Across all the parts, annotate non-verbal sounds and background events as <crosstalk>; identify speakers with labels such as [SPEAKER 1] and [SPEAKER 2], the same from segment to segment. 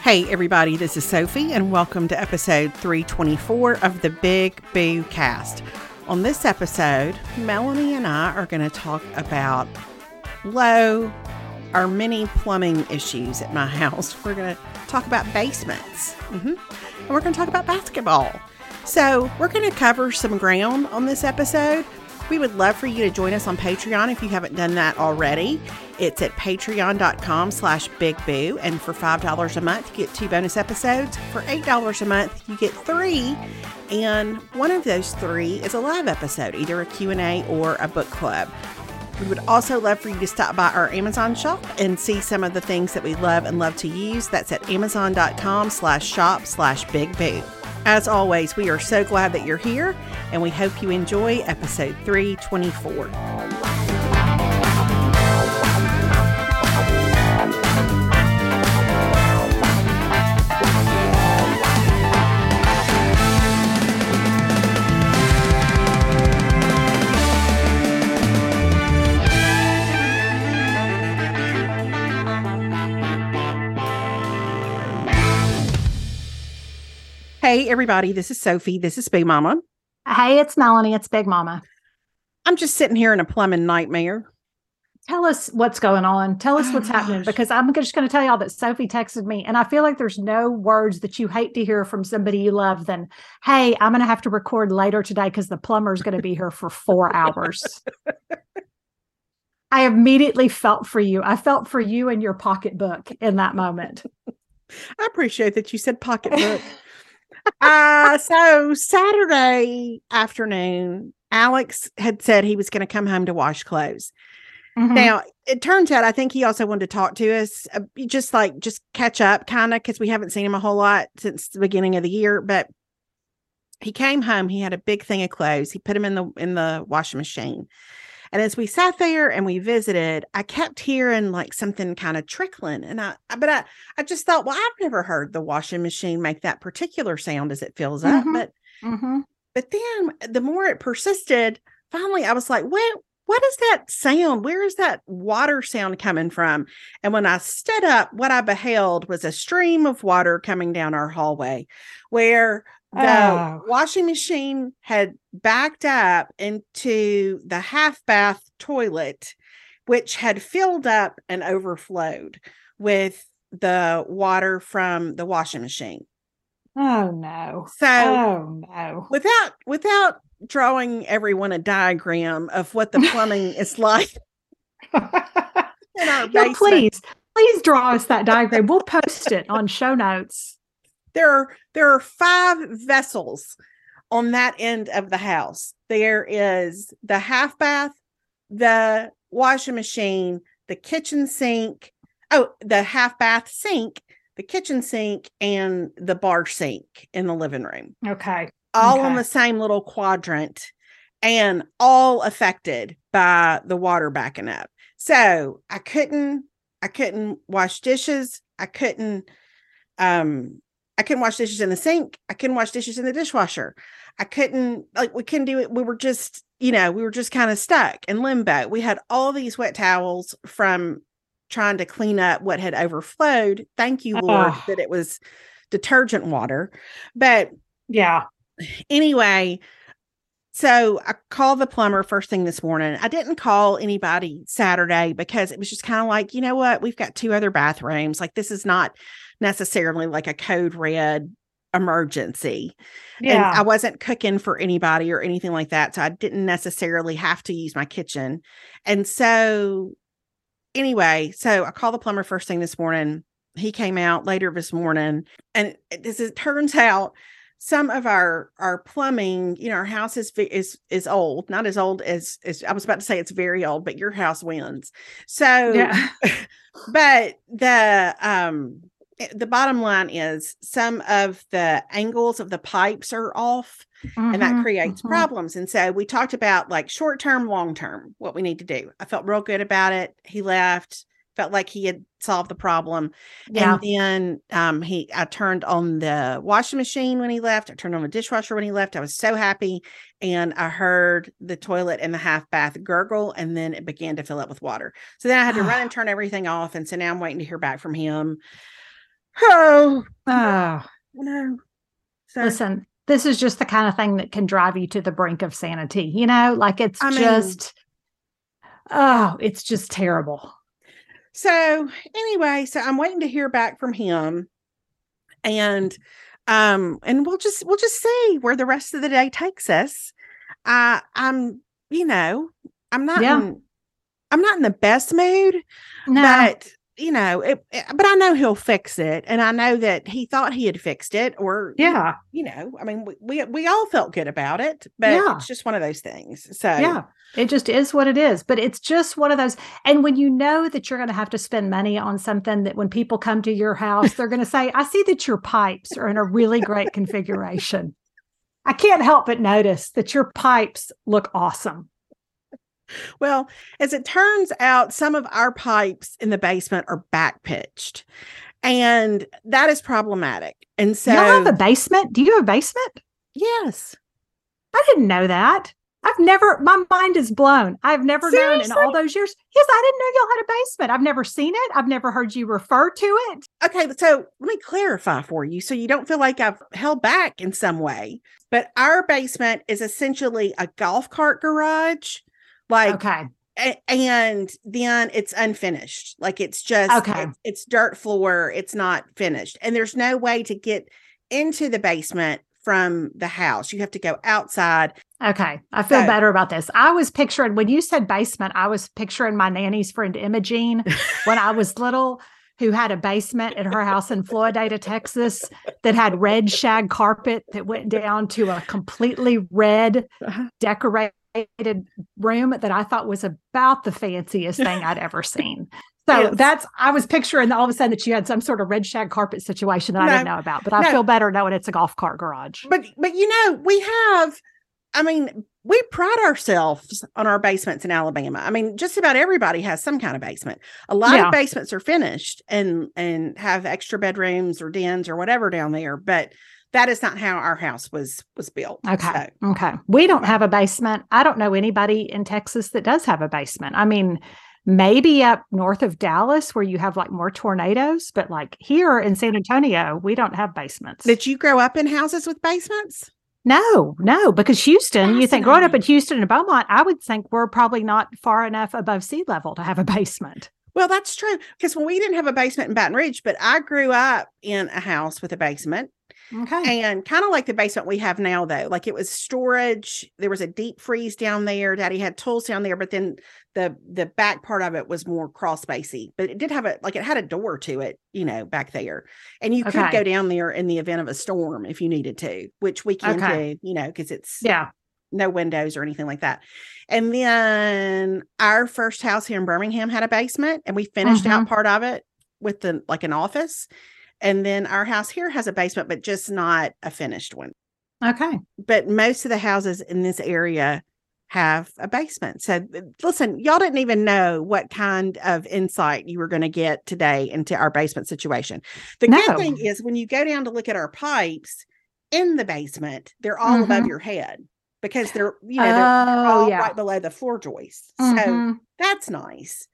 [SPEAKER 1] Hey, everybody, this is Sophie, and welcome to episode 324 of the Big Boo Cast. On this episode, Melanie and I are going to talk about low our many plumbing issues at my <laughs> house. We're going to talk about basements. Mm-hmm. And we're going to talk about basketball. So, we're going to cover some ground on this episode. We would love for you to join us on Patreon if you haven't done that already. It's at patreon.com slash bigboo. And for $5 a month, you get two bonus episodes. For $8 a month, you get three. And one of those three is a live episode, either a Q&A or a book club. We would also love for you to stop by our Amazon shop and see some of the things that we love and love to use. That's at amazon.com slash shop slash bigboo. As always, we are so glad that you're here and we hope you enjoy episode 324. Hey, everybody. This is Sophie. This is Big Mama.
[SPEAKER 2] Hey, it's Melanie. It's Big Mama.
[SPEAKER 1] I'm just sitting here in a plumbing nightmare.
[SPEAKER 2] Tell us what's going on. Tell us oh, what's <sighs> happening because I'm just going to tell y'all that Sophie texted me, and I feel like there's no words that you hate to hear from somebody you love than, Hey, I'm going to have to record later today because the plumber's going to be here for four <laughs> hours. I immediately felt for you. I felt for you and your pocketbook in that moment.
[SPEAKER 1] I appreciate that you said pocketbook. <laughs> uh, so Saturday afternoon, Alex had said he was going to come home to wash clothes. Mm-hmm. Now, it turns out I think he also wanted to talk to us, uh, just like just catch up, kind of, because we haven't seen him a whole lot since the beginning of the year. But he came home. He had a big thing of clothes. He put them in the in the washing machine, and as we sat there and we visited, I kept hearing like something kind of trickling. And I, I but I, I just thought, well, I've never heard the washing machine make that particular sound as it fills up. Mm-hmm. But, mm-hmm. but then the more it persisted, finally I was like, well, what is that sound? Where is that water sound coming from? And when I stood up, what I beheld was a stream of water coming down our hallway where the oh. washing machine had backed up into the half bath toilet, which had filled up and overflowed with the water from the washing machine.
[SPEAKER 2] Oh no.
[SPEAKER 1] So oh no. Without without drawing everyone a diagram of what the plumbing is like.
[SPEAKER 2] <laughs> yeah, please, please draw us that diagram. We'll post it on show notes.
[SPEAKER 1] There are there are five vessels on that end of the house. There is the half bath, the washing machine, the kitchen sink, oh, the half bath sink, the kitchen sink, and the bar sink in the living room.
[SPEAKER 2] Okay.
[SPEAKER 1] All okay. on the same little quadrant and all affected by the water backing up. So I couldn't, I couldn't wash dishes. I couldn't um I couldn't wash dishes in the sink. I couldn't wash dishes in the dishwasher. I couldn't like we couldn't do it. We were just, you know, we were just kind of stuck in limbo. We had all these wet towels from trying to clean up what had overflowed. Thank you, Lord, oh. that it was detergent water. But yeah. Anyway, so I called the plumber first thing this morning. I didn't call anybody Saturday because it was just kind of like, you know what? We've got two other bathrooms. Like, this is not necessarily like a code red emergency. Yeah. And I wasn't cooking for anybody or anything like that. So I didn't necessarily have to use my kitchen. And so, anyway, so I called the plumber first thing this morning. He came out later this morning. And this it turns <laughs> out, some of our our plumbing you know our house is is is old not as old as, as i was about to say it's very old but your house wins so yeah. <laughs> but the um eh, the bottom line is some of the angles of the pipes are off mm-hmm, and that mm-hmm, creates mm-hmm. problems and so we talked about like short term long term what we need to do i felt real good about it he left felt like he had solved the problem. Yeah. And then um, he, I turned on the washing machine when he left. I turned on the dishwasher when he left. I was so happy, and I heard the toilet and the half bath gurgle, and then it began to fill up with water. So then I had to run <sighs> and turn everything off, and so now I'm waiting to hear back from him. Oh, oh. <sighs> no.
[SPEAKER 2] So, Listen, this is just the kind of thing that can drive you to the brink of sanity. You know, like it's I mean, just, oh, it's just terrible.
[SPEAKER 1] So anyway, so I'm waiting to hear back from him. And um and we'll just we'll just see where the rest of the day takes us. Uh I'm you know, I'm not yeah. in, I'm not in the best mood, no. but you know, it, it, but I know he'll fix it, and I know that he thought he had fixed it, or yeah, you know, I mean, we we, we all felt good about it, but yeah. it's just one of those things. So
[SPEAKER 2] yeah, it just is what it is. But it's just one of those, and when you know that you're going to have to spend money on something, that when people come to your house, they're going to say, "I see that your pipes are in a really great configuration." I can't help but notice that your pipes look awesome.
[SPEAKER 1] Well, as it turns out, some of our pipes in the basement are back pitched, and that is problematic. And
[SPEAKER 2] so, y'all have a basement? Do you have a basement?
[SPEAKER 1] Yes.
[SPEAKER 2] I didn't know that. I've never, my mind is blown. I've never Seriously? known in all those years. Yes, I didn't know y'all had a basement. I've never seen it. I've never heard you refer to it.
[SPEAKER 1] Okay. So let me clarify for you so you don't feel like I've held back in some way. But our basement is essentially a golf cart garage like okay. And then it's unfinished. Like it's just okay. It's, it's dirt floor. It's not finished, and there's no way to get into the basement from the house. You have to go outside.
[SPEAKER 2] Okay. I feel so, better about this. I was picturing when you said basement, I was picturing my nanny's friend Imogene <laughs> when I was little, who had a basement at her house in Florida, Texas, that had red shag carpet that went down to a completely red <laughs> decorated room that I thought was about the fanciest thing I'd ever <laughs> seen. So yes. that's I was picturing all of a sudden that you had some sort of red shag carpet situation that no, I didn't know about, but I feel better knowing it's a golf cart garage.
[SPEAKER 1] But but you know, we have I mean, we pride ourselves on our basements in Alabama. I mean, just about everybody has some kind of basement. A lot yeah. of basements are finished and and have extra bedrooms or dens or whatever down there, but that is not how our house was was built.
[SPEAKER 2] Okay. So. Okay. We don't have a basement. I don't know anybody in Texas that does have a basement. I mean, maybe up north of Dallas where you have like more tornadoes, but like here in San Antonio, we don't have basements.
[SPEAKER 1] Did you grow up in houses with basements?
[SPEAKER 2] No, no, because Houston, you think growing up in Houston and Beaumont, I would think we're probably not far enough above sea level to have a <laughs> basement.
[SPEAKER 1] Well, that's true. Because when we didn't have a basement in Baton Rouge, but I grew up in a house with a basement Okay. And kind of like the basement we have now, though, like it was storage. There was a deep freeze down there. Daddy had tools down there, but then the the back part of it was more crawl spacey. But it did have a like it had a door to it, you know, back there, and you okay. could go down there in the event of a storm if you needed to, which we can okay. do, you know, because it's yeah no windows or anything like that. And then our first house here in Birmingham had a basement, and we finished mm-hmm. out part of it with the like an office. And then our house here has a basement, but just not a finished one.
[SPEAKER 2] Okay.
[SPEAKER 1] But most of the houses in this area have a basement. So listen, y'all didn't even know what kind of insight you were going to get today into our basement situation. The no. good thing is when you go down to look at our pipes in the basement, they're all mm-hmm. above your head because they're you know they're, oh, all yeah. right below the floor joists. Mm-hmm. So that's nice.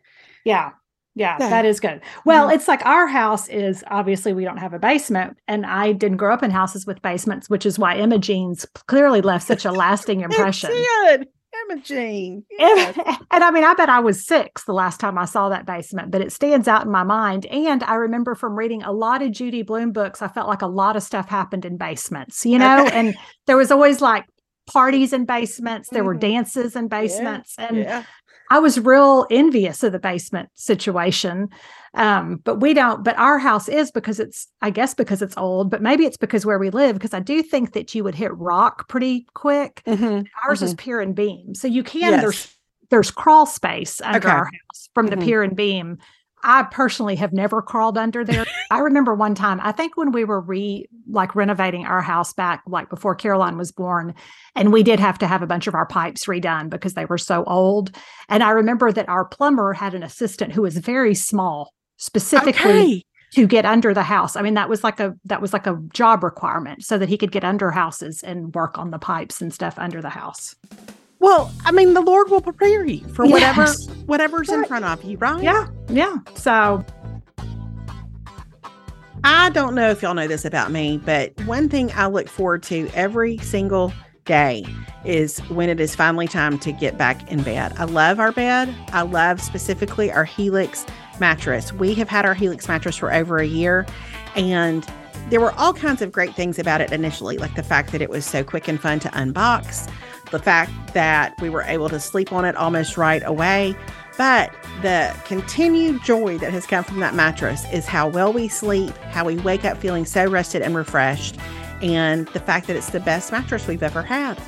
[SPEAKER 2] Yeah. Yeah, yeah, that is good. Well, mm-hmm. it's like our house is obviously we don't have a basement, and I didn't grow up in houses with basements, which is why Imogene's clearly left such a lasting <laughs> impression. it
[SPEAKER 1] Imogene. Yes.
[SPEAKER 2] And, <laughs> and I mean, I bet I was six the last time I saw that basement, but it stands out in my mind. And I remember from reading a lot of Judy Blume books, I felt like a lot of stuff happened in basements, you know, <laughs> and there was always like parties in basements, there mm. were mm-hmm. dances in basements. Yeah. And yeah. I was real envious of the basement situation. Um, but we don't, but our house is because it's, I guess, because it's old, but maybe it's because where we live, because I do think that you would hit rock pretty quick. Mm-hmm. Ours mm-hmm. is pier and beam. So you can, yes. there's, there's crawl space under okay. our house from the mm-hmm. pier and beam I personally have never crawled under there. <laughs> I remember one time, I think when we were re like renovating our house back like before Caroline was born, and we did have to have a bunch of our pipes redone because they were so old. And I remember that our plumber had an assistant who was very small, specifically okay. to get under the house. I mean, that was like a that was like a job requirement so that he could get under houses and work on the pipes and stuff under the house.
[SPEAKER 1] Well, I mean, the Lord will prepare you for whatever yes. whatever's right. in front of you, right?
[SPEAKER 2] Yeah, yeah. So
[SPEAKER 1] I don't know if y'all know this about me, but one thing I look forward to every single day is when it is finally time to get back in bed. I love our bed. I love specifically our Helix mattress. We have had our Helix mattress for over a year and there were all kinds of great things about it initially, like the fact that it was so quick and fun to unbox the fact that we were able to sleep on it almost right away. But the continued joy that has come from that mattress is how well we sleep, how we wake up feeling so rested and refreshed, and the fact that it's the best mattress we've ever had.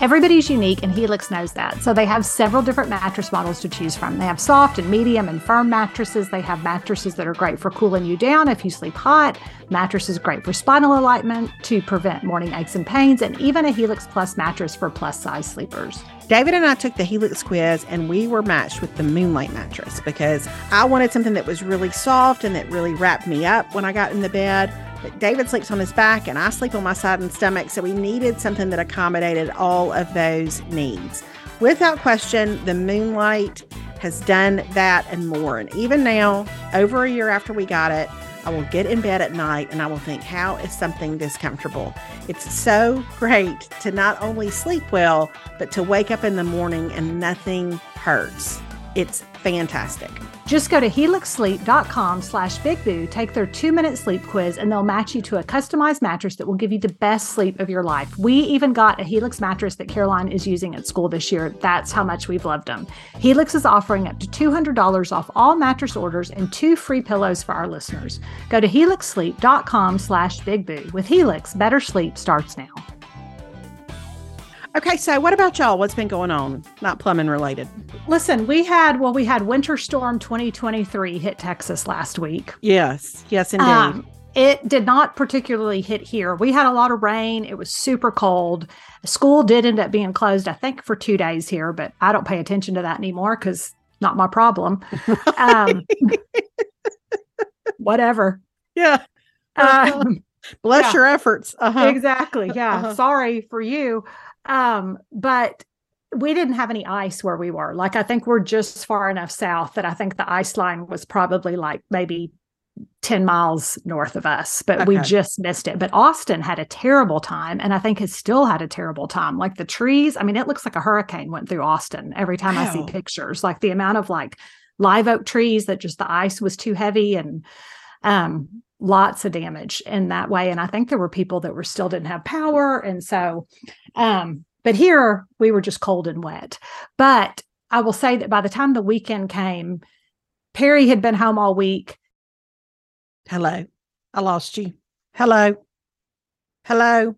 [SPEAKER 2] Everybody's unique and Helix knows that. So they have several different mattress models to choose from. They have soft and medium and firm mattresses. They have mattresses that are great for cooling you down if you sleep hot, mattresses great for spinal alignment to prevent morning aches and pains, and even a Helix Plus mattress for plus size sleepers.
[SPEAKER 1] David and I took the Helix quiz and we were matched with the Moonlight mattress because I wanted something that was really soft and that really wrapped me up when I got in the bed. David sleeps on his back and I sleep on my side and stomach, so we needed something that accommodated all of those needs. Without question, the Moonlight has done that and more. And even now, over a year after we got it, I will get in bed at night and I will think, how is something this comfortable? It's so great to not only sleep well, but to wake up in the morning and nothing hurts. It's fantastic.
[SPEAKER 2] Just go to helixsleep.com slash bigboo, take their two-minute sleep quiz, and they'll match you to a customized mattress that will give you the best sleep of your life. We even got a Helix mattress that Caroline is using at school this year. That's how much we've loved them. Helix is offering up to $200 off all mattress orders and two free pillows for our listeners. Go to helixsleep.com slash bigboo. With Helix, better sleep starts now.
[SPEAKER 1] Okay, so what about y'all? What's been going on? Not plumbing related.
[SPEAKER 2] Listen, we had well, we had Winter Storm 2023 hit Texas last week.
[SPEAKER 1] Yes, yes, indeed. Um,
[SPEAKER 2] it did not particularly hit here. We had a lot of rain. It was super cold. School did end up being closed, I think, for two days here, but I don't pay attention to that anymore because not my problem. Um, <laughs> whatever.
[SPEAKER 1] Yeah. Um, <laughs> Bless yeah. your efforts.
[SPEAKER 2] Uh-huh. Exactly. Yeah. Uh-huh. Sorry for you. Um, but we didn't have any ice where we were. Like I think we're just far enough south that I think the ice line was probably like maybe 10 miles north of us, but okay. we just missed it. But Austin had a terrible time and I think has still had a terrible time. Like the trees, I mean, it looks like a hurricane went through Austin every time wow. I see pictures. Like the amount of like live oak trees that just the ice was too heavy and um lots of damage in that way. And I think there were people that were still didn't have power. And so, um, but here we were just cold and wet. But I will say that by the time the weekend came, Perry had been home all week.
[SPEAKER 1] Hello. I lost you. Hello. Hello.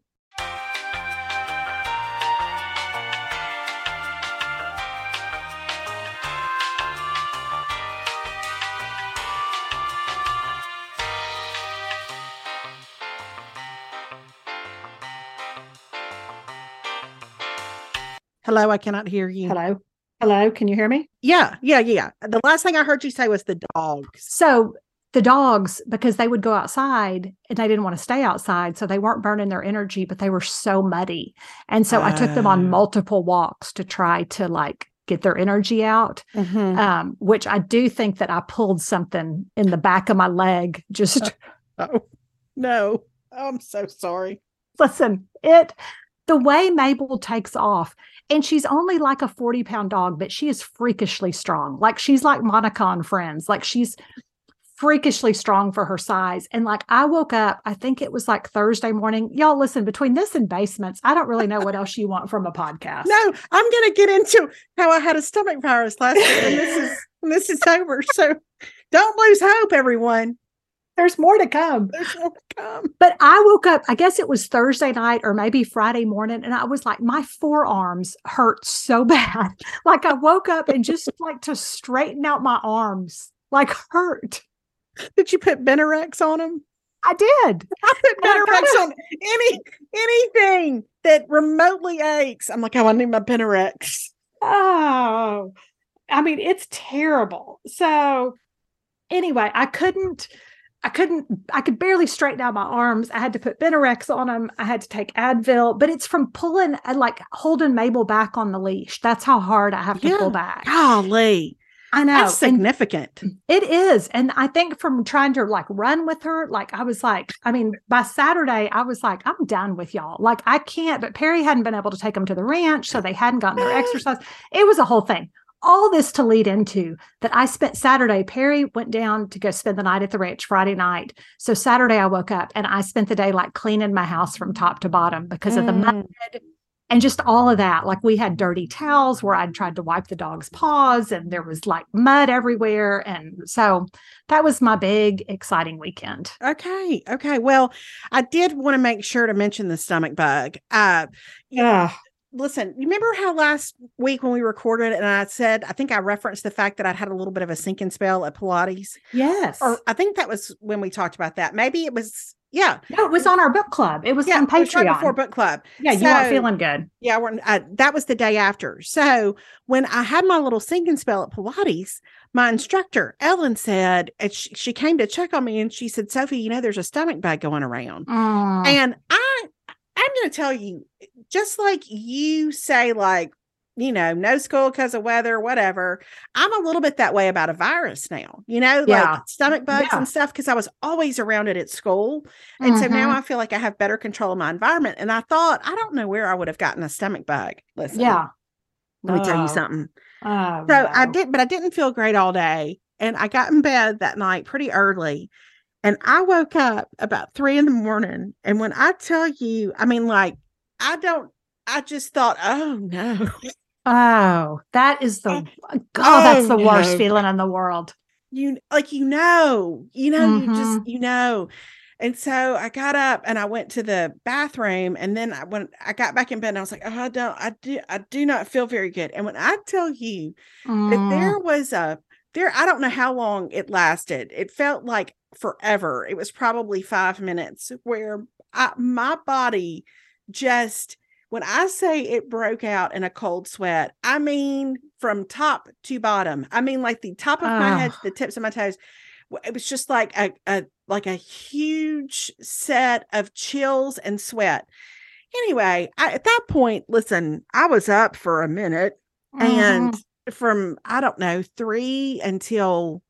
[SPEAKER 1] Hello, I cannot hear you.
[SPEAKER 2] Hello. Hello, can you hear me?
[SPEAKER 1] Yeah, yeah, yeah. The last thing I heard you say was the dogs.
[SPEAKER 2] So the dogs, because they would go outside and they didn't want to stay outside, so they weren't burning their energy, but they were so muddy. And so uh. I took them on oh. multiple walks to try to like get their energy out. Mm-hmm. Um, which I do think that I pulled something in the back of my leg. Just <laughs> oh,
[SPEAKER 1] no, I'm so sorry.
[SPEAKER 2] Listen, it the way Mabel takes off, and she's only like a 40 pound dog, but she is freakishly strong. Like she's like Monica on Friends. Like she's freakishly strong for her size. And like I woke up, I think it was like Thursday morning. Y'all listen, between this and basements, I don't really know what else you want from a podcast.
[SPEAKER 1] No, I'm gonna get into how I had a stomach virus last week and this is and this is over. So don't lose hope, everyone. There's more to come. There's more to come.
[SPEAKER 2] But I woke up, I guess it was Thursday night or maybe Friday morning, and I was like, my forearms hurt so <laughs> bad. like I woke up and just like to straighten out my arms, like hurt.
[SPEAKER 1] Did you put BeneRx on them?
[SPEAKER 2] I did. I put
[SPEAKER 1] BeneRx on any anything that remotely aches. I'm like, oh, I need my BeneRx.
[SPEAKER 2] Oh, I mean, it's terrible. So anyway, I couldn't I couldn't, I could barely straighten out my arms. I had to put BeneRx on them. I had to take Advil, but it's from pulling, uh, like holding Mabel back on the leash. That's how hard I have to yeah. pull back.
[SPEAKER 1] Golly. I know. That's significant.
[SPEAKER 2] And it is. And I think from trying to like run with her, like I was like, I mean, by Saturday, I was like, I'm done with y'all. Like I can't, but Perry hadn't been able to take them to the ranch. So they hadn't gotten their exercise. It was a whole thing all this to lead into that I spent Saturday. Perry went down to go spend the night at the ranch Friday night. So Saturday I woke up and I spent the day like cleaning my house from top to bottom because mm. of the mud mm. and just all of that. Like we had dirty towels where I tried to wipe the dog's paws and there was like mud everywhere. And so that was my big, exciting weekend.
[SPEAKER 1] Okay. Okay. Well, I did want to make sure to mention the stomach bug. Uh, yeah listen, you remember how last week when we recorded and I said, I think I referenced the fact that I'd had a little bit of a sinking spell at Pilates.
[SPEAKER 2] Yes. Or
[SPEAKER 1] I think that was when we talked about that. Maybe it was, yeah.
[SPEAKER 2] No, it was on our book club. It was yeah, on Patreon. Was right
[SPEAKER 1] before book club.
[SPEAKER 2] Yeah, you weren't feeling good.
[SPEAKER 1] Yeah, I, uh, that was the day after. So when I had my little sinking spell at Pilates, my instructor, Ellen, said, and she, she came to check on me and she said, Sophie, you know, there's a stomach bug going around. Mm. And I I'm going to tell you, just like you say, like, you know, no school because of weather, whatever. I'm a little bit that way about a virus now, you know, yeah. like stomach bugs yeah. and stuff, because I was always around it at school. And mm-hmm. so now mm-hmm. I feel like I have better control of my environment. And I thought, I don't know where I would have gotten a stomach bug. Listen, yeah. Let me oh. tell you oh. something. Oh, so no. I did, but I didn't feel great all day. And I got in bed that night pretty early. And I woke up about three in the morning. And when I tell you, I mean, like, I don't, I just thought, oh no.
[SPEAKER 2] Oh, that is the, oh, that's the oh, no. worst feeling in the world.
[SPEAKER 1] You, like, you know, you know, mm-hmm. you just, mm-hmm. you know. And so I got up and I went to the bathroom. And then I, went. I got back in bed, and I was like, oh, I don't, I do, I do not feel very good. And when I tell you mm. that there was a, there, I don't know how long it lasted. It felt like forever. It was probably five minutes where I, my body just, when I say it broke out in a cold sweat, I mean from top to bottom. I mean like the top of oh. my head, the ah. tips of my toes. It was just like a, a like a huge set of chills and sweat. Anyway, I, at that point, listen, I was up for a minute, mm. and from I don't know three until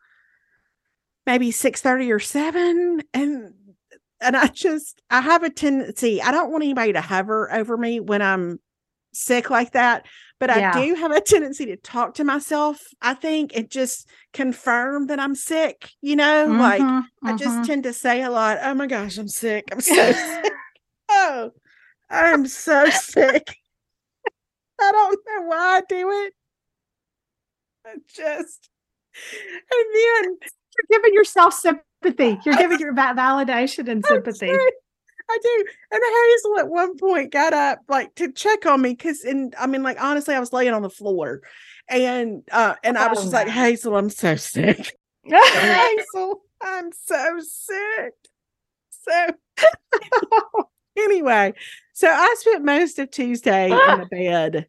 [SPEAKER 1] maybe 6:30 or 7 and and I just I have a tendency I don't want anybody to hover over me when I'm sick like that but yeah. I do have a tendency to talk to myself I think and just confirm that I'm sick you know mm-hmm, like mm-hmm. I just mm-hmm. tend to say a lot oh my gosh I'm sick I'm so <laughs> sick oh I'm so sick <laughs> I don't know why I do it I just and then
[SPEAKER 2] you're giving yourself sympathy. <laughs> You're giving your validation and sympathy.
[SPEAKER 1] I do. And Hazel at one point got up like to check on me because, and I mean, like honestly, I was laying on the floor, and uh, and I was oh just man. like, Hazel, I'm so sick. <laughs> Hazel, I'm so sick. So <laughs> anyway, so I spent most of Tuesday in the bed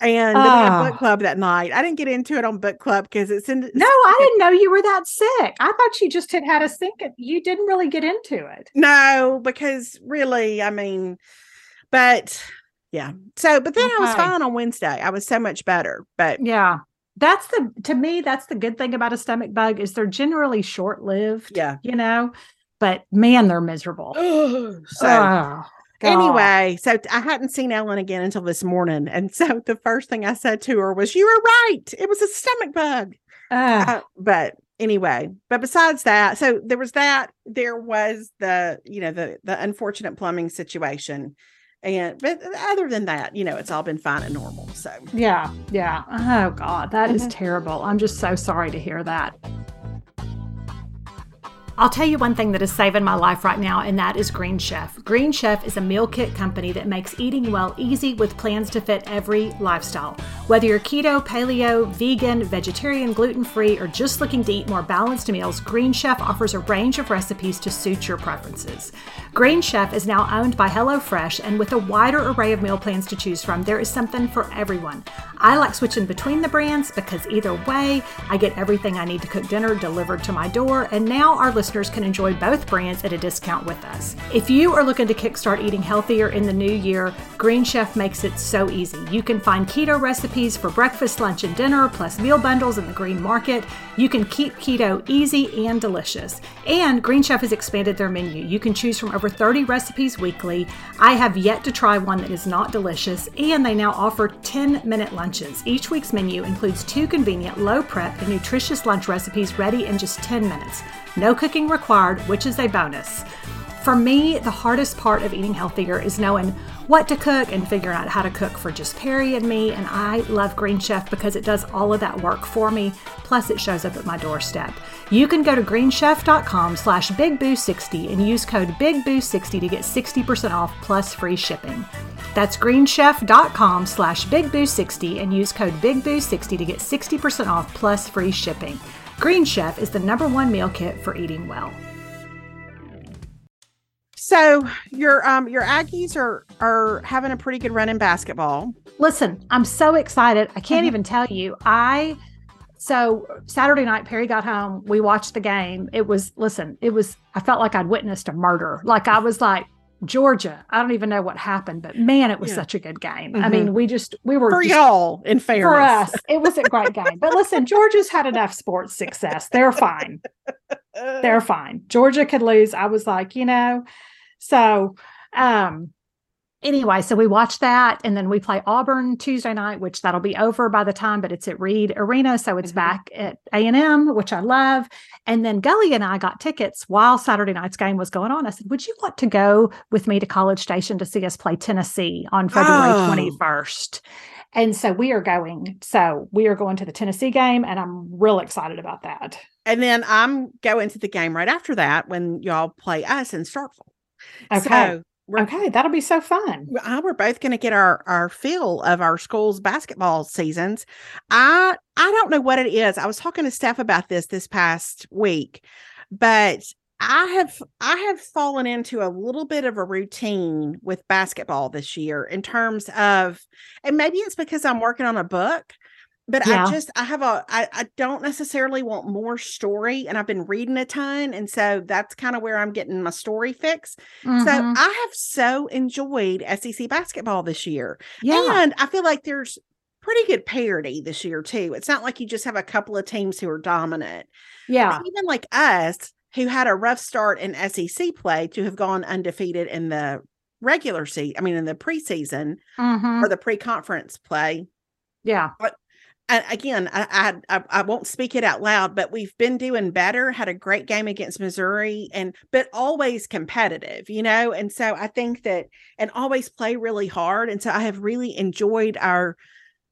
[SPEAKER 1] and oh. book ah. club that night. I didn't get into it on book club because it's in.
[SPEAKER 2] No, I didn't know you were that sick. I thought you just had had a sink. You didn't really get into it.
[SPEAKER 1] No, because really, I mean, but yeah. So, but then okay. I was fine on Wednesday. I was so much better. But
[SPEAKER 2] yeah, that's the to me that's the good thing about a stomach bug is they're generally short lived. Yeah, you know, but man, they're miserable. so.
[SPEAKER 1] Oh. Anyway, so I hadn't seen Ellen again until this morning. And <laughs> so the first thing I said to her was, You were right. It was a stomach bug. Uh, but anyway, but besides that, so there was that. There was the, you know, the the unfortunate plumbing situation. And but other than that, you know, it's all been fine and normal. So
[SPEAKER 2] yeah, yeah. Oh God, that mm-hmm. is terrible. I'm just so sorry to hear that. I'll tell you one thing that is saving my life right now, and that is Green Chef. Green Chef is a meal kit company that makes eating well easy with plans to fit every lifestyle. Whether you're keto, paleo, vegan, vegetarian, gluten free, or just looking to eat more balanced meals, Green Chef offers a range of recipes to suit your preferences. Green Chef is now owned by HelloFresh, and with a wider array of meal plans to choose from, there is something for everyone. I like switching between the brands because either way, I get everything I need to cook dinner delivered to my door, and now our listeners can enjoy both brands at a discount with us. If you are looking to kickstart eating healthier in the new year, Green Chef makes it so easy. You can find keto recipes for breakfast, lunch, and dinner, plus meal bundles in the green market. You can keep keto easy and delicious. And Green Chef has expanded their menu. You can choose from over 30 recipes weekly. I have yet to try one that is not delicious, and they now offer 10 minute lunches. Each week's menu includes two convenient, low prep, and nutritious lunch recipes ready in just 10 minutes. No cooking required, which is a bonus. For me, the hardest part of eating healthier is knowing what to cook and figuring out how to cook for just Perry and me. And I love Green Chef because it does all of that work for me. Plus, it shows up at my doorstep. You can go to greenchef.com slash bigboo60 and use code bigboo60 to get 60% off plus free shipping. That's greenchef.com slash bigboo60 and use code bigboo60 to get 60% off plus free shipping. Green Chef is the number one meal kit for eating well.
[SPEAKER 1] So your um your Aggies are are having a pretty good run in basketball.
[SPEAKER 2] Listen, I'm so excited. I can't mm-hmm. even tell you. I so Saturday night, Perry got home. We watched the game. It was listen. It was. I felt like I'd witnessed a murder. Like I was like Georgia. I don't even know what happened, but man, it was yeah. such a good game. Mm-hmm. I mean, we just we were
[SPEAKER 1] for
[SPEAKER 2] just,
[SPEAKER 1] y'all in fairness. For us,
[SPEAKER 2] it was a great game. But listen, Georgia's had enough sports success. They're fine. They're fine. Georgia could lose. I was like, you know, so, um, anyway, so we watch that and then we play Auburn Tuesday night, which that'll be over by the time, but it's at Reed Arena. So it's mm-hmm. back at A&M, which I love. And then Gully and I got tickets while Saturday night's game was going on. I said, would you want to go with me to College Station to see us play Tennessee on February oh. 21st? And so we are going. So we are going to the Tennessee game, and I'm real excited about that.
[SPEAKER 1] And then I'm going to the game right after that when y'all play us in Starkville.
[SPEAKER 2] Okay. So we're, okay, that'll be so fun.
[SPEAKER 1] We're both going to get our our fill of our school's basketball seasons. I I don't know what it is. I was talking to Steph about this this past week, but I have I have fallen into a little bit of a routine with basketball this year in terms of, and maybe it's because I'm working on a book, but yeah. I just I have a I, I don't necessarily want more story and I've been reading a ton and so that's kind of where I'm getting my story fix. Mm-hmm. So I have so enjoyed SEC basketball this year. Yeah. And I feel like there's pretty good parity this year too. It's not like you just have a couple of teams who are dominant. Yeah. But even like us who had a rough start in SEC play to have gone undefeated in the regular season, I mean in the preseason mm-hmm. or the pre-conference play. Yeah. But again, I, I I won't speak it out loud, but we've been doing better. Had a great game against Missouri, and but always competitive, you know. And so I think that, and always play really hard. And so I have really enjoyed our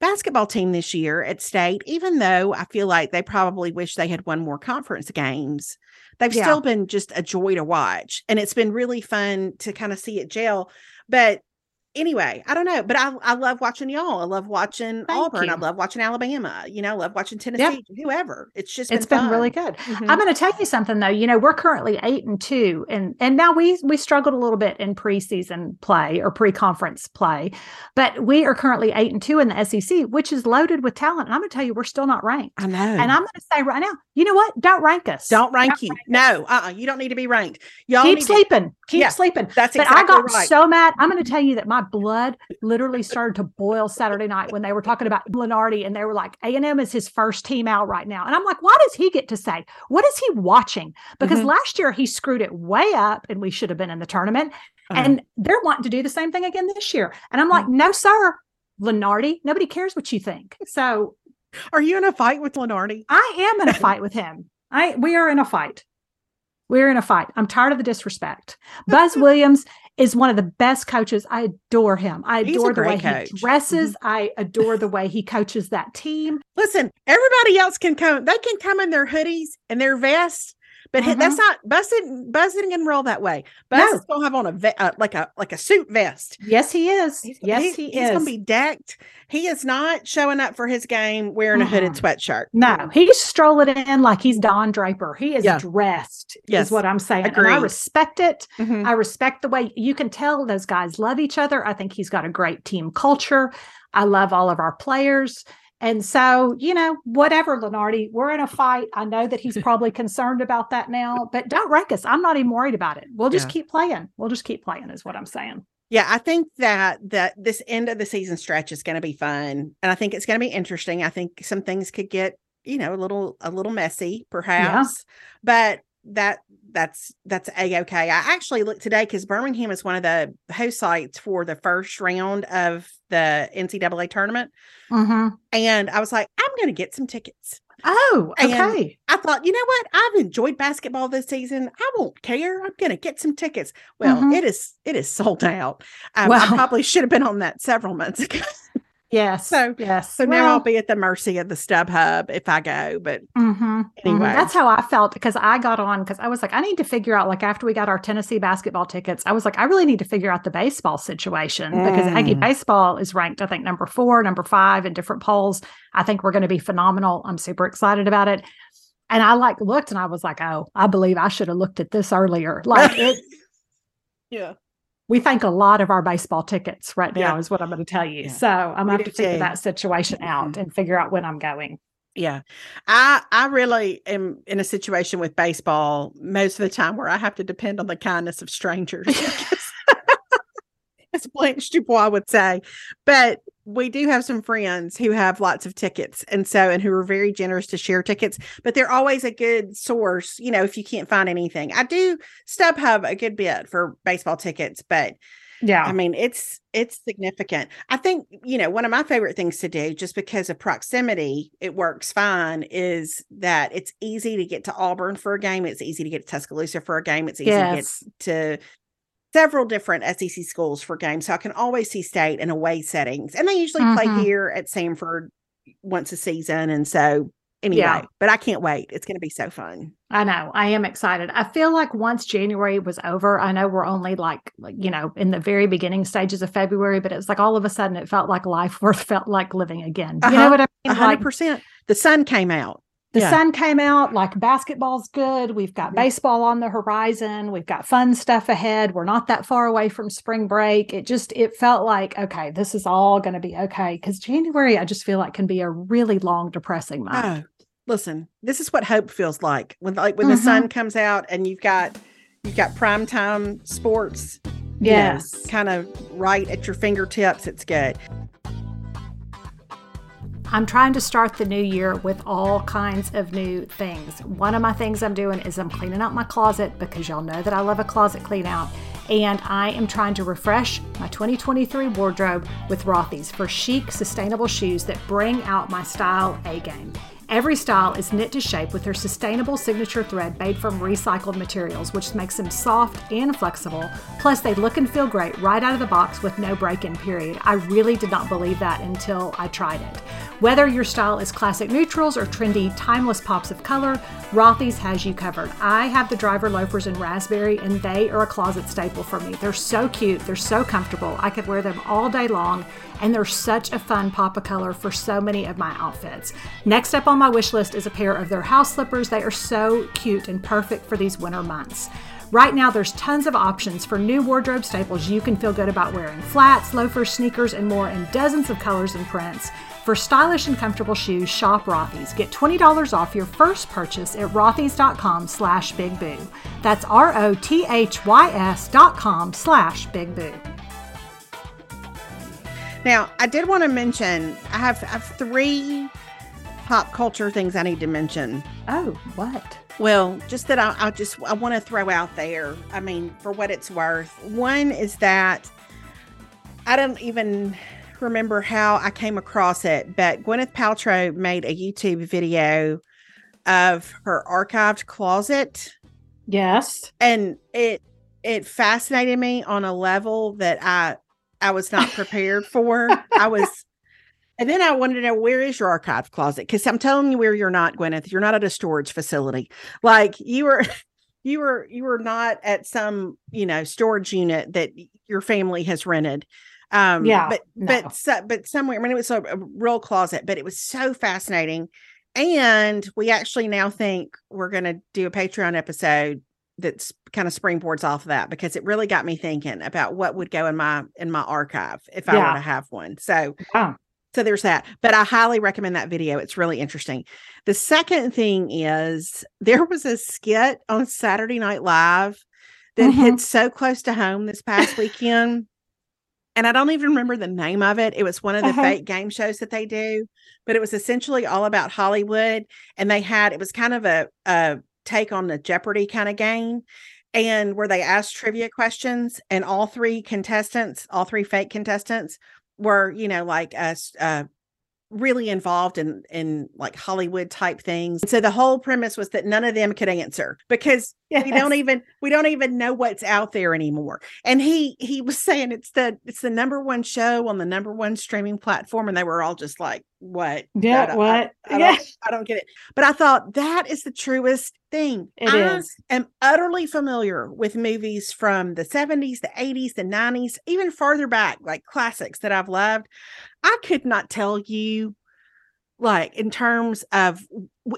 [SPEAKER 1] basketball team this year at state. Even though I feel like they probably wish they had won more conference games, they've yeah. still been just a joy to watch, and it's been really fun to kind of see it gel. But anyway, I don't know, but I I love watching y'all. I love watching Thank Auburn. You. I love watching Alabama. You know, I love watching Tennessee. Yep. Whoever. It's just been it's been
[SPEAKER 2] really good. Mm-hmm. I'm going to tell you something though. You know, we're currently eight and two, and and now we we struggled a little bit in preseason play or pre-conference play, but we are currently eight and two in the SEC, which is loaded with talent. And I'm going to tell you, we're still not ranked. I know. And I'm going to say right now, you know what? Don't rank us.
[SPEAKER 1] Don't rank don't you. Rank no, uh-uh. you don't need to be ranked. Y'all
[SPEAKER 2] keep sleeping.
[SPEAKER 1] To...
[SPEAKER 2] keep yeah, sleeping. That's exactly But I got right. so mad. I'm going to tell you that my blood literally started to boil Saturday night when they were talking about Lunardi and they were like, A&M is his first team out right now. And I'm like, why does he get to say? What is he watching? Because mm-hmm. last year he screwed it way up and we should have been in the tournament. Uh-huh. And they're wanting to do the same thing again this year. And I'm mm-hmm. like, mm-hmm. no, sir. Lunardi, nobody cares what you think. So
[SPEAKER 1] are you in a fight with Lunardi?
[SPEAKER 2] I am in a fight with him. I we are in a fight. We're in a fight. I'm tired of the disrespect. <laughs> Buzz Williams is one of the best coaches. I adore him. I adore the way coach. he dresses. Mm-hmm. I adore the way he coaches that team.
[SPEAKER 1] Listen, everybody else can come. They can come in their hoodies and their vests but that's mm-hmm. not Buzz didn't Buzz didn't enroll that way. Buzz no. is gonna have on a ve- uh, like a like a suit vest.
[SPEAKER 2] Yes, he is. He's, yes, he, he is. He's gonna
[SPEAKER 1] be decked. He is not showing up for his game wearing a hooded sweatshirt.
[SPEAKER 2] No, he's strolling in like he's Don Draper. He is yeah. dressed. Yes. is what I'm saying. Agreed. And I respect it. Mm-hmm. I respect the way you can tell those guys love each other. I think he's got a great team culture. I love all of our players. And so, you know, whatever, Lunardi, we're in a fight. I know that he's <laughs> probably concerned about that now, but don't wreck us. I'm not even worried about it. We'll just yeah. keep playing. We'll just keep playing, is what I'm saying.
[SPEAKER 1] Yeah, I think that that this end of the season stretch is going to be fun, and I think it's going to be interesting. I think some things could get you know a little a little messy perhaps yeah. but that that's that's a okay. I actually looked today because Birmingham is one of the host sites for the first round of the NCAA tournament, mm-hmm. and I was like, I'm going to get some tickets.
[SPEAKER 2] Oh, okay. And
[SPEAKER 1] I thought, you know what? I've enjoyed basketball this season. I won't care. I'm going to get some tickets. Well, mm-hmm. it is it is sold out. Um, well, I probably should have been on that several months ago.
[SPEAKER 2] Yes. So yes.
[SPEAKER 1] So well, now I'll be at the mercy of the StubHub if I go. But mm-hmm, mm-hmm.
[SPEAKER 2] anyway, mm-hmm. that's how I felt because I got on because I was like, I need to figure out like after we got our Tennessee basketball tickets, I was like, I really need to figure out the baseball situation mm. because Aggie mm. baseball is ranked, I think, number four, number five in different polls. I think we're going to be phenomenal. I'm super excited about it. And I like looked and I was like, oh, I believe I should have looked at this earlier. Like it. <laughs> yeah we thank a lot of our baseball tickets right now yeah. is what I'm going to tell you. Yeah. So I'm going to have to figure that situation out mm-hmm. and figure out when I'm going.
[SPEAKER 1] Yeah. I I really am in a situation with baseball most of the time where I have to depend on the kindness of strangers. <laughs> <laughs> as Blanche Dubois would say. But we do have some friends who have lots of tickets and so and who are very generous to share tickets but they're always a good source you know if you can't find anything i do stubhub a good bit for baseball tickets but yeah i mean it's it's significant i think you know one of my favorite things to do just because of proximity it works fine is that it's easy to get to auburn for a game it's easy to get to tuscaloosa for a game it's easy yes. to get to several different SEC schools for games. So I can always see state in away settings. And they usually mm-hmm. play here at Samford once a season. And so anyway, yeah. but I can't wait. It's going to be so fun.
[SPEAKER 2] I know. I am excited. I feel like once January was over, I know we're only like, you know, in the very beginning stages of February, but it's like all of a sudden it felt like life <laughs> worth felt like living again.
[SPEAKER 1] You uh-huh. know what I mean? 100%. Like, the sun came out
[SPEAKER 2] the yeah. sun came out like basketball's good we've got baseball on the horizon we've got fun stuff ahead we're not that far away from spring break it just it felt like okay this is all going to be okay because january i just feel like can be a really long depressing month oh,
[SPEAKER 1] listen this is what hope feels like when like when mm-hmm. the sun comes out and you've got you've got prime time sports yes you know, kind of right at your fingertips it's good
[SPEAKER 2] I'm trying to start the new year with all kinds of new things. One of my things I'm doing is I'm cleaning out my closet because y'all know that I love a closet clean out. And I am trying to refresh my 2023 wardrobe with Rothy's for chic, sustainable shoes that bring out my style A game. Every style is knit to shape with their sustainable signature thread made from recycled materials, which makes them soft and flexible. Plus, they look and feel great right out of the box with no break in period. I really did not believe that until I tried it. Whether your style is classic neutrals or trendy, timeless pops of color, Rothy's has you covered. I have the driver loafers in raspberry, and they are a closet staple for me. They're so cute, they're so comfortable. I could wear them all day long and they're such a fun pop of color for so many of my outfits. Next up on my wish list is a pair of their house slippers. They are so cute and perfect for these winter months. Right now, there's tons of options for new wardrobe staples you can feel good about wearing flats, loafers, sneakers, and more in dozens of colors and prints. For stylish and comfortable shoes, shop Rothy's. Get $20 off your first purchase at rothys.com slash bigboo. That's R-O-T-H-Y-S dot com slash bigboo.
[SPEAKER 1] Now, I did want to mention I have I have three pop culture things I need to mention.
[SPEAKER 2] Oh, what?
[SPEAKER 1] Well, just that I, I just I want to throw out there. I mean, for what it's worth, one is that I don't even remember how I came across it, but Gwyneth Paltrow made a YouTube video of her archived closet.
[SPEAKER 2] Yes,
[SPEAKER 1] and it it fascinated me on a level that I I was not prepared for. I was, <laughs> and then I wanted to know where is your archive closet? Because I'm telling you where you're not, Gwyneth. You're not at a storage facility. Like you were, <laughs> you were, you were not at some you know storage unit that your family has rented. Um, yeah, but no. but so, but somewhere. I mean, it was a, a real closet, but it was so fascinating. And we actually now think we're going to do a Patreon episode that's kind of springboards off of that because it really got me thinking about what would go in my in my archive if yeah. I were to have one. So yeah. so there's that. But I highly recommend that video. It's really interesting. The second thing is <laughs> there was a skit on Saturday Night Live that mm-hmm. hit so close to home this past <laughs> weekend. and I don't even remember the name of it. It was one of the uh-huh. fake game shows that they do, but it was essentially all about Hollywood. And they had it was kind of a, a take on the Jeopardy kind of game and where they asked trivia questions and all three contestants, all three fake contestants were, you know, like us uh, uh really involved in in like Hollywood type things. So the whole premise was that none of them could answer because Yes. We don't even we don't even know what's out there anymore. And he he was saying it's the it's the number one show on the number one streaming platform, and they were all just like, "What?
[SPEAKER 2] Yeah, what?
[SPEAKER 1] I, I, yeah. Don't, I don't get it." But I thought that is the truest thing. It I is. am utterly familiar with movies from the seventies, the eighties, the nineties, even farther back, like classics that I've loved. I could not tell you like in terms of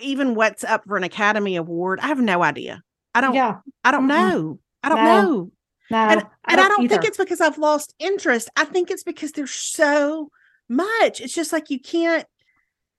[SPEAKER 1] even what's up for an academy award i have no idea I don't yeah. I don't mm-hmm. know. I don't no. know. No, and, I don't, and I don't think it's because I've lost interest. I think it's because there's so much. It's just like you can't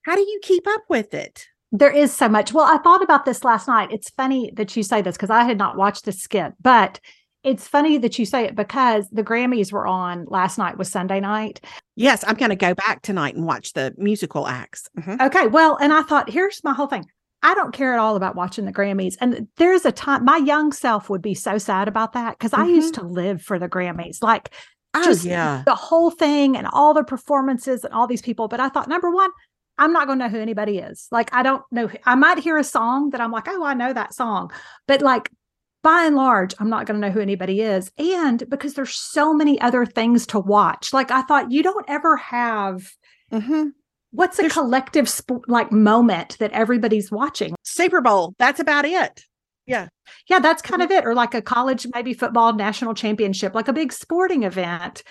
[SPEAKER 1] how do you keep up with it?
[SPEAKER 2] There is so much. Well, I thought about this last night. It's funny that you say this because I had not watched the skit, but it's funny that you say it because the Grammys were on last night was Sunday night.
[SPEAKER 1] Yes, I'm going to go back tonight and watch the musical acts.
[SPEAKER 2] Mm-hmm. Okay, well, and I thought here's my whole thing. I don't care at all about watching the Grammys. And there is a time my young self would be so sad about that because mm-hmm. I used mm-hmm. to live for the Grammys. Like oh, just yeah. the whole thing and all the performances and all these people. But I thought, number one, I'm not going to know who anybody is. Like, I don't know. I might hear a song that I'm like, oh, I know that song. But like, by and large, I'm not going to know who anybody is. And because there's so many other things to watch. Like, I thought you don't ever have. Mm-hmm. What's a There's, collective sp- like moment that everybody's watching?
[SPEAKER 1] Super Bowl. That's about it. Yeah.
[SPEAKER 2] Yeah, that's kind of mm-hmm. it. Or like a college, maybe football national championship, like a big sporting event.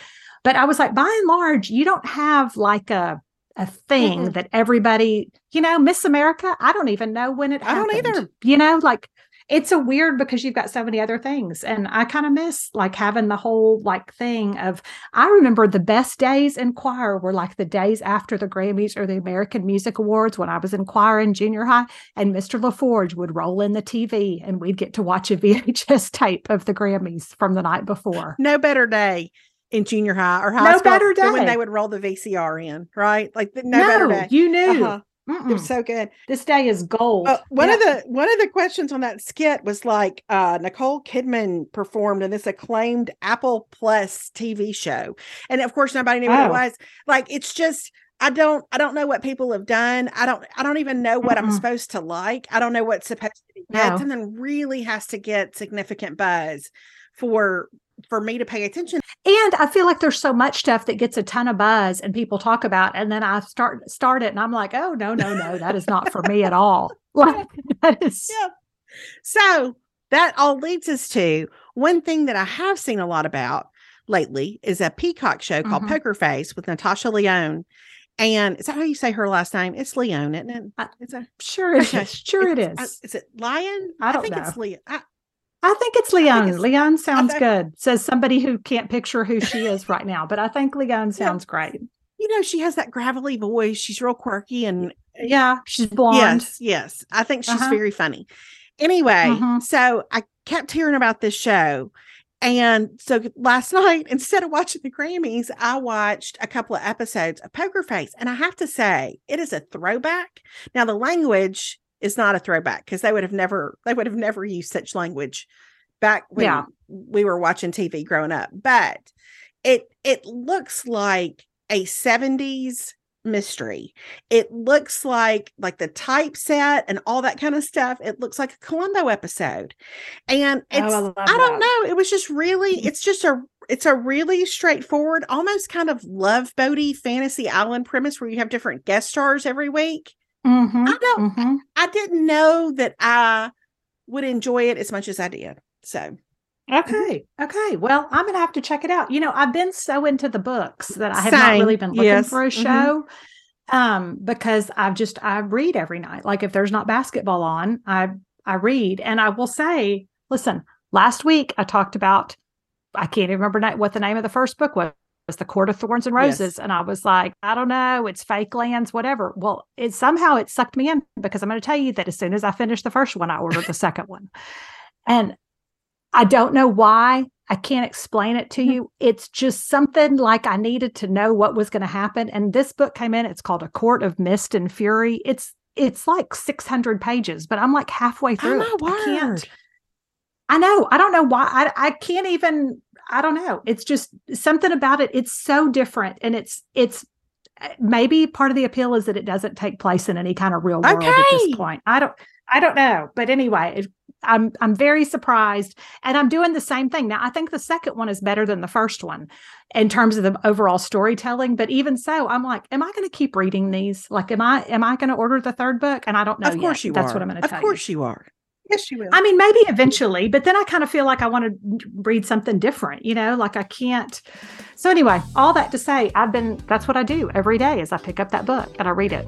[SPEAKER 2] But I was like, by and large, you don't have like a a thing mm-hmm. that everybody, you know, Miss America, I don't even know when it I don't either. You know, like it's a weird because you've got so many other things and i kind of miss like having the whole like thing of i remember the best days in choir were like the days after the grammys or the american music awards when i was in choir in junior high and mr laforge would roll in the tv and we'd get to watch a vhs <laughs> tape of the grammys from the night before
[SPEAKER 1] no better day in junior high or high no school better day. when they would roll the VCR in, right? Like no, no better day.
[SPEAKER 2] You knew. Uh-huh.
[SPEAKER 1] Mm-mm. They're so good.
[SPEAKER 2] This day is gold.
[SPEAKER 1] Uh, one yeah. of the one of the questions on that skit was like uh, Nicole Kidman performed in this acclaimed Apple Plus TV show, and of course nobody knew oh. what it was. Like it's just I don't I don't know what people have done. I don't I don't even know what Mm-mm. I'm supposed to like. I don't know what's supposed to be. No. Something really has to get significant buzz for for me to pay attention.
[SPEAKER 2] And I feel like there's so much stuff that gets a ton of buzz and people talk about, and then I start start it, and I'm like, oh no no no, that is not for me at all. <laughs> Like that
[SPEAKER 1] is. Yeah. So that all leads us to one thing that I have seen a lot about lately is a Peacock show called mm-hmm. Poker Face with Natasha Leone. And is that how you say her last name? It's Leon, isn't it? It's
[SPEAKER 2] a, sure it okay. is. Sure it's,
[SPEAKER 1] it uh, is. I, is it Lion?
[SPEAKER 2] I, I think know. it's Leon. I think it's Leon. Think it's, Leon sounds think, good. Says somebody who can't picture who she is right now, but I think Leon sounds yeah. great.
[SPEAKER 1] You know, she has that gravelly voice. She's real quirky and
[SPEAKER 2] yeah, she's blonde.
[SPEAKER 1] Yes, yes. I think she's uh-huh. very funny. Anyway, uh-huh. so I kept hearing about this show. And so last <laughs> night, instead of watching the Grammys, I watched a couple of episodes of Poker Face. And I have to say, it is a throwback. Now, the language is not a throwback because they would have never they would have never used such language back when yeah. we were watching TV growing up. But it it looks like a 70s mystery. It looks like like the typeset and all that kind of stuff. It looks like a Columbo episode. And oh, it's oh, I, I don't know, it was just really <laughs> it's just a it's a really straightforward almost kind of love boaty fantasy island premise where you have different guest stars every week. Mm-hmm. I don't. Mm-hmm. I didn't know that I would enjoy it as much as I did. So.
[SPEAKER 2] Okay. Okay. Well, I'm gonna have to check it out. You know, I've been so into the books that I have Same. not really been looking yes. for a mm-hmm. show. Mm-hmm. Um, because I've just I read every night. Like if there's not basketball on, I I read. And I will say, listen, last week I talked about I can't even remember what the name of the first book was, was the Court of Thorns and Roses. Yes. And I was like, I don't know, it's fake lands, whatever. Well, it somehow it sucked me in because I'm going to tell you that as soon as I finished the first one, I ordered the second one. And I don't know why. I can't explain it to hmm. you. It's just something like I needed to know what was going to happen. And this book came in. It's called A Court of Mist and Fury. It's it's like 600 pages, but I'm like halfway oh through. Oh, I can't. I know. I don't know why. I, I can't even I don't know. It's just something about it. It's so different, and it's it's eh, maybe part of the appeal is that it doesn't take place in any kind of real world okay. at this point. I don't I don't know, but anyway, it, I'm I'm very surprised, and I'm doing the same thing now. I think the second one is better than the first one in terms of the overall storytelling. But even so, I'm like, am I going to keep reading these? Like, am I am I going to order the third book? And I don't know. Of course yet.
[SPEAKER 1] you
[SPEAKER 2] That's are. what I'm going to. Of course
[SPEAKER 1] you. you are. Yes, she will. I
[SPEAKER 2] mean, maybe eventually, but then I kind of feel like I want to read something different, you know, like I can't. So, anyway, all that to say, I've been, that's what I do every day is I pick up that book and I read it.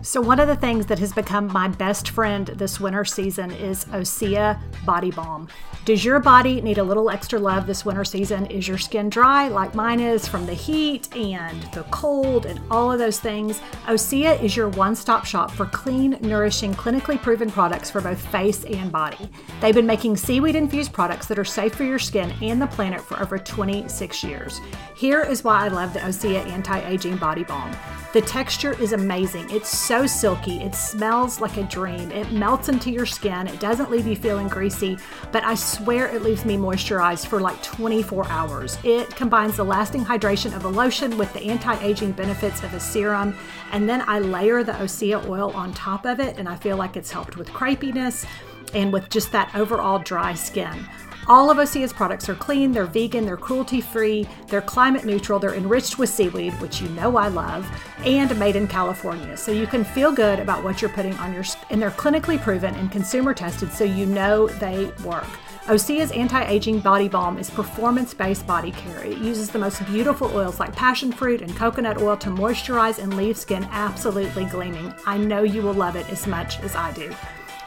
[SPEAKER 2] So, one of the things that has become my best friend this winter season is Osea Body Balm. Does your body need a little extra love this winter season? Is your skin dry like mine is from the heat and the cold and all of those things? Osea is your one stop shop for clean, nourishing, clinically proven products for both face and body. They've been making seaweed infused products that are safe for your skin and the planet for over 26 years. Here is why I love the Osea Anti Aging Body Balm. The texture is amazing. It's so silky. It smells like a dream. It melts into your skin. It doesn't leave you feeling greasy, but I swear it leaves me moisturized for like 24 hours. It combines the lasting hydration of a lotion with the anti aging benefits of a serum. And then I layer the Osea oil on top of it, and I feel like it's helped with crepiness and with just that overall dry skin. All of Osea's products are clean, they're vegan, they're cruelty free, they're climate neutral, they're enriched with seaweed, which you know I love, and made in California. So you can feel good about what you're putting on your and they're clinically proven and consumer tested so you know they work. Osea's anti aging body balm is performance based body care. It uses the most beautiful oils like passion fruit and coconut oil to moisturize and leave skin absolutely gleaming. I know you will love it as much as I do.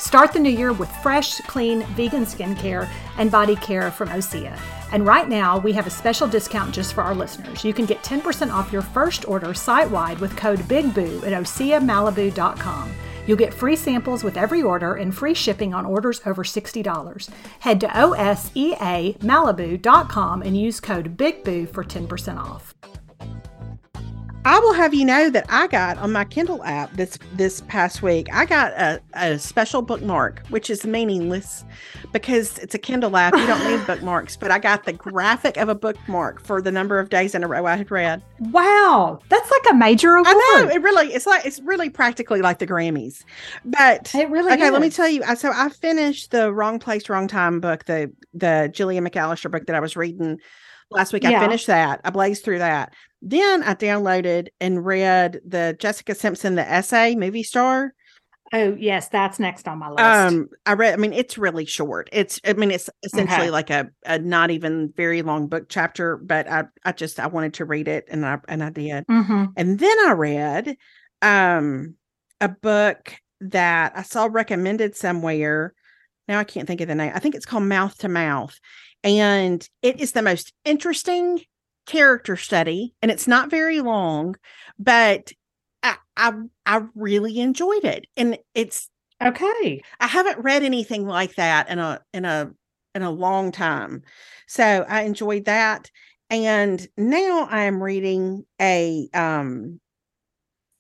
[SPEAKER 2] Start the new year with fresh, clean vegan skincare and body care from Osea. And right now, we have a special discount just for our listeners. You can get 10% off your first order site wide with code Big Boo at OseaMalibu.com. You'll get free samples with every order and free shipping on orders over $60. Head to OSEAMalibu.com and use code Big Boo for 10% off.
[SPEAKER 1] I will have you know that I got on my Kindle app this this past week. I got a, a special bookmark, which is meaningless because it's a Kindle app. You don't need <laughs> bookmarks, but I got the graphic of a bookmark for the number of days in a row I had read.
[SPEAKER 2] Wow, that's like a major award.
[SPEAKER 1] I know it really. It's like it's really practically like the Grammys, but it really. Okay, is. let me tell you. So I finished the Wrong Place, Wrong Time book, the the Gillian McAllister book that I was reading last week. Yeah. I finished that. I blazed through that. Then I downloaded and read the Jessica Simpson, the essay, Movie Star.
[SPEAKER 2] Oh yes, that's next on my list. Um,
[SPEAKER 1] I read. I mean, it's really short. It's. I mean, it's essentially okay. like a, a not even very long book chapter. But I, I just I wanted to read it, and I and I did. Mm-hmm. And then I read, um, a book that I saw recommended somewhere. Now I can't think of the name. I think it's called Mouth to Mouth, and it is the most interesting character study, and it's not very long, but I, I, I really enjoyed it. And it's
[SPEAKER 2] okay.
[SPEAKER 1] I haven't read anything like that in a in a in a long time. So I enjoyed that. And now I'm reading a um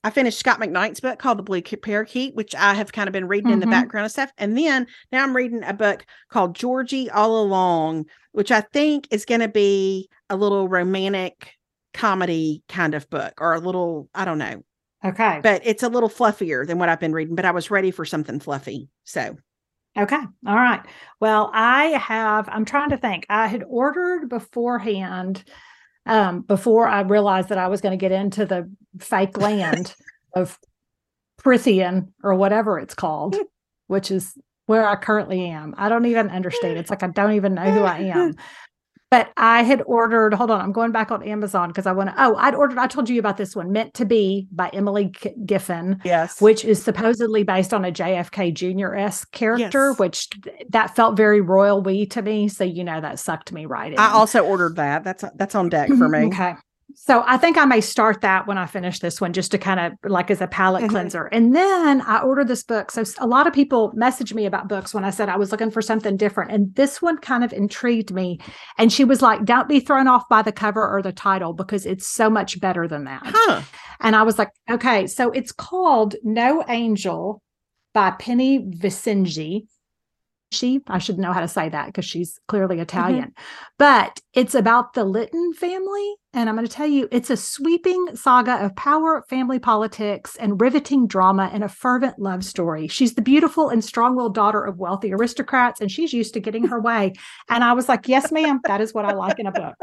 [SPEAKER 1] I finished Scot McKnight's book called The Blue Parakeet, which I have kind of been reading mm-hmm. in the mm-hmm. background and stuff. And then now I'm reading a book called Georgie All Along, which I think is going to be a little romantic comedy kind of book or a little, I don't know.
[SPEAKER 2] Okay.
[SPEAKER 1] But it's a little fluffier than what I've been reading, but I was ready for something fluffy. So.
[SPEAKER 2] Okay. All right. Well, I have, I'm trying to think. I had ordered beforehand um, before I realized that I was going to get into the fake <laughs> land of Prythian or whatever it's called, <laughs> which is where I currently am. I don't even understand. It's like I don't even know who I am. <laughs> but I had ordered, hold on, I'm going back on Amazon because I want to. Oh, I'd ordered, I told you about this one, Meant to Be by Emily Giffin.
[SPEAKER 1] Yes.
[SPEAKER 2] Which is supposedly based on a JFK Jr. S character, yes. which that felt very royal we to me. So, you know, that sucked me right in.
[SPEAKER 1] I also ordered that. That's that's on deck for mm-hmm. me.
[SPEAKER 2] okay. So I think I may start that when I finish this one, just to kind of like as a palate mm-hmm. cleanser. And then I ordered this book. So a lot of people messaged me about books when I said I was looking for something different. And this one kind of intrigued me. And she was like, don't be thrown off by the cover or the title because it's so much better than that. Huh. And I was like, okay. So it's called No Angel by Penny Vincenzi she? I should know how to say that because she's clearly mm-hmm. Italian. Mm-hmm. But it's about the Lytton family. And I'm going to tell you, it's a sweeping saga of power, family politics, and riveting drama and a fervent love story. She's the beautiful and strong willed daughter of wealthy aristocrats, and she's used to getting her way. And I was like, yes, ma'am, that is what I like in a book.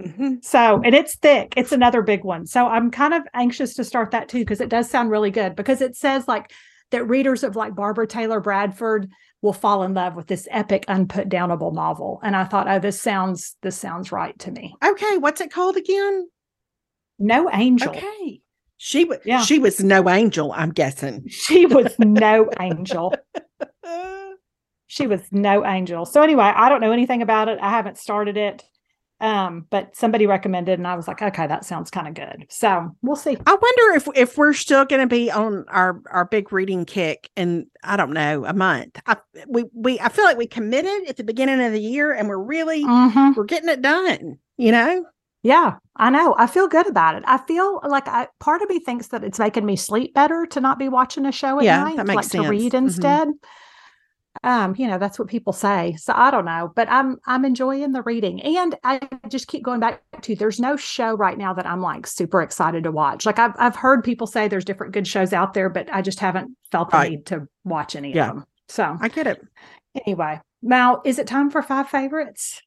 [SPEAKER 2] Mm-hmm. So, and it's thick. It's another big one. So, I'm kind of anxious to start that too because it does sound really good because it says like that readers of like Barbara Taylor Bradford will fall in love with this epic unputdownable novel. And I thought, oh, this sounds this sounds right to me.
[SPEAKER 1] Okay, what's it called again?
[SPEAKER 2] No Angel.
[SPEAKER 1] Okay. She was yeah. she was no angel, I'm guessing. <laughs>
[SPEAKER 2] She was no angel. <laughs> She was no angel. So anyway, I don't know anything about it. I haven't started it um but somebody recommended and i was like okay that sounds kind of good so we'll see i
[SPEAKER 1] wonder if if we're still going to be on our our big reading kick in i don't know a month i we we i feel like we committed at the beginning of the year and we're really mm-hmm. we're getting it done you know
[SPEAKER 2] yeah i know i feel good about it i feel like i part of me thinks that it's making me sleep better to not be watching a show at yeah, night that makes like sense. to read mm-hmm. instead um, you know, that's what people say. So I don't know, but I'm I'm enjoying the reading. And I just keep going back to there's no show right now that I'm like super excited to watch. Like I've I've heard people say there's different good shows out there, but I just haven't felt the right. need to watch any yeah. of them. So
[SPEAKER 1] I get it.
[SPEAKER 2] Anyway, now is it time for five favorites?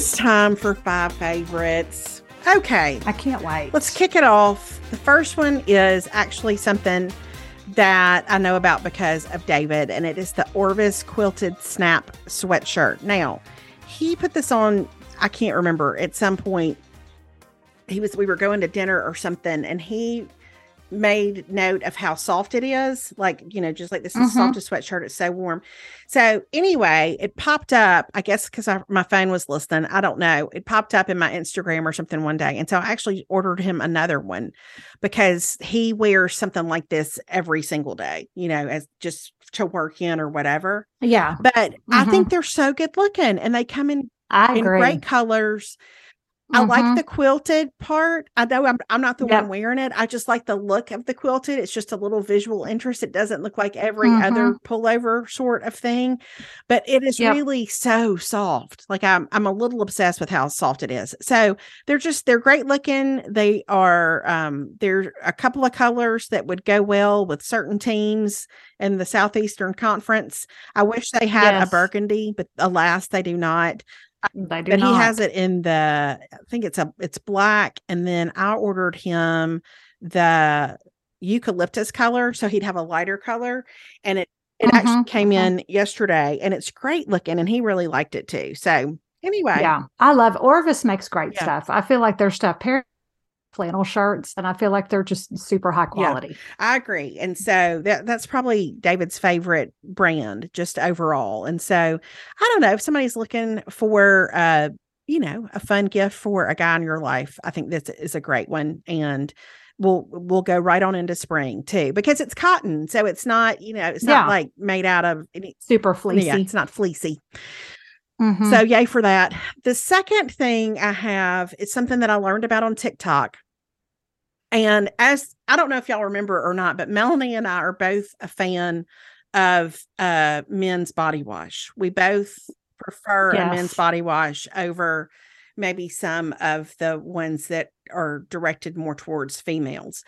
[SPEAKER 1] is time for five favorites. Okay.
[SPEAKER 2] I can't wait.
[SPEAKER 1] Let's kick it off. The first one is actually something that I know about because of David, and it is the Orvis Quilted Snap sweatshirt. Now, he put this on, I can't remember, at some point. He was, we were going to dinner or something, and he made note of how soft it is. Like, you know, just like this is mm-hmm. soft a sweatshirt. It's so warm. So anyway, it popped up, I guess, because my phone was listening. I don't know. It popped up in my Instagram or something one day. And so I actually ordered him another one because he wears something like this every single day, you know, as just to work in or whatever.
[SPEAKER 2] Yeah.
[SPEAKER 1] But mm-hmm. I think mm-hmm. they're so good looking and they come in I in agree. great colors. I mm-hmm. like the quilted part. Uh, I'm, I'm not the yep. one wearing it. I just like the look of the quilted. It's just a little visual interest. It doesn't look like every mm-hmm. other pullover sort of thing, but it is yep. really so soft. Like I'm, I'm a little obsessed with how soft it is. So they're just, they're great looking. They are, um, they're a couple of colors that would go well with certain teams in the Southeastern Conference. I wish they had yes. a burgundy, but alas, they do not. They do but not. he has it in the I think it's a it's black, and then I ordered him the eucalyptus color, so he'd have a lighter color, and it it mm-hmm. actually came mm-hmm. in yesterday, and it's great looking, and he really liked it too. So anyway,
[SPEAKER 2] yeah, I love Orvis makes great yeah. stuff. I feel like their stuff. Perry flannel shirts and i feel like they're just super high quality yeah, i
[SPEAKER 1] agree and so that, that's probably david's favorite brand just overall and so i don't know if somebody's looking for uh you know a fun gift for a guy in your life i think this is a great one and we'll we'll go right on into spring too because it's cotton so it's not you know it's yeah. not like made out of
[SPEAKER 2] any, super fleecy yeah,
[SPEAKER 1] it's not fleecy Mm-hmm. So, yay for that. The second thing I have is something that I learned about on TikTok. And as I don't know if y'all remember or not, but Melanie and I are both a fan of uh, men's body wash. We both prefer yes. a men's body wash over maybe some of the ones that are directed more towards females.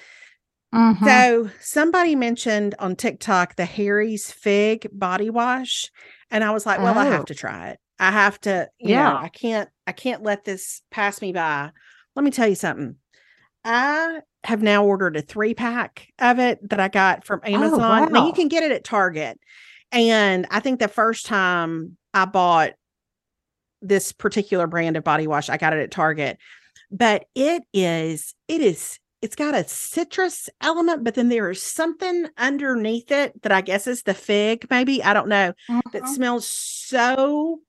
[SPEAKER 1] So mm-hmm. somebody mentioned on TikTok the Harry's Fig body wash. And I was like, well, oh. I have oh. to try it. I have to, yeah, know, I can't, I can't let this pass me by. Let me tell you something. I have now ordered a three pack of it that I got from oh, Amazon. Oh, wow. Now you can get it at Target. And I think the first time I bought this particular brand of body wash, I got it at Target. But it is, it is, it's got a citrus element, but then there is something underneath it that I guess is the fig, maybe. I don't know. Uh-huh. That mm-hmm. smells so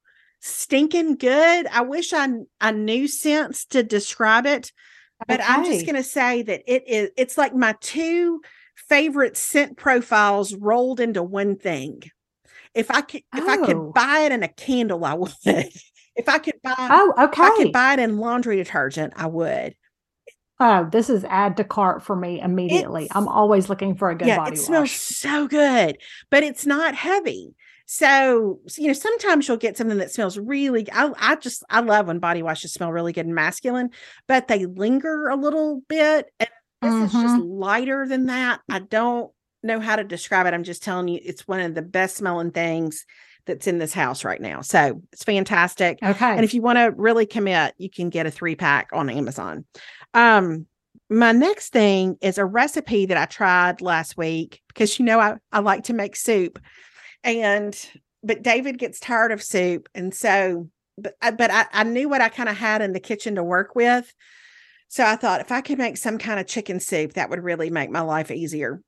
[SPEAKER 1] stinking good. I wish I I knew sense to describe it, but okay. I'm just going to say that it is. It's like my two favorite scent profiles rolled into one thing. If I could, oh. if I could oh. buy it in a candle, I would. <laughs> if I could buy, oh, okay, I could buy it in laundry detergent, I would.
[SPEAKER 2] Oh, this is add to cart for me immediately. It's, I'm always looking for a good yeah, body it wash.
[SPEAKER 1] It smells so good, but it's not heavy. So, you know, sometimes you'll get something that smells really I, I just I love when body washes smell really good and masculine, but they linger a little bit. And this mm-hmm. is just mm-hmm. lighter than that. I don't know how to describe it. I'm just telling you it's one of the best smelling things that's in this house right now. So it's fantastic. Okay. And if you want to really commit, you can get a three pack on Amazon. Um, my next thing is a recipe that I tried last week because you know I, I like to make soup and but David gets tired of soup, and so but uh, but I, I knew what I kind of had in the kitchen to work with. So I thought if I could make some kind of chicken soup, that would really make my life easier.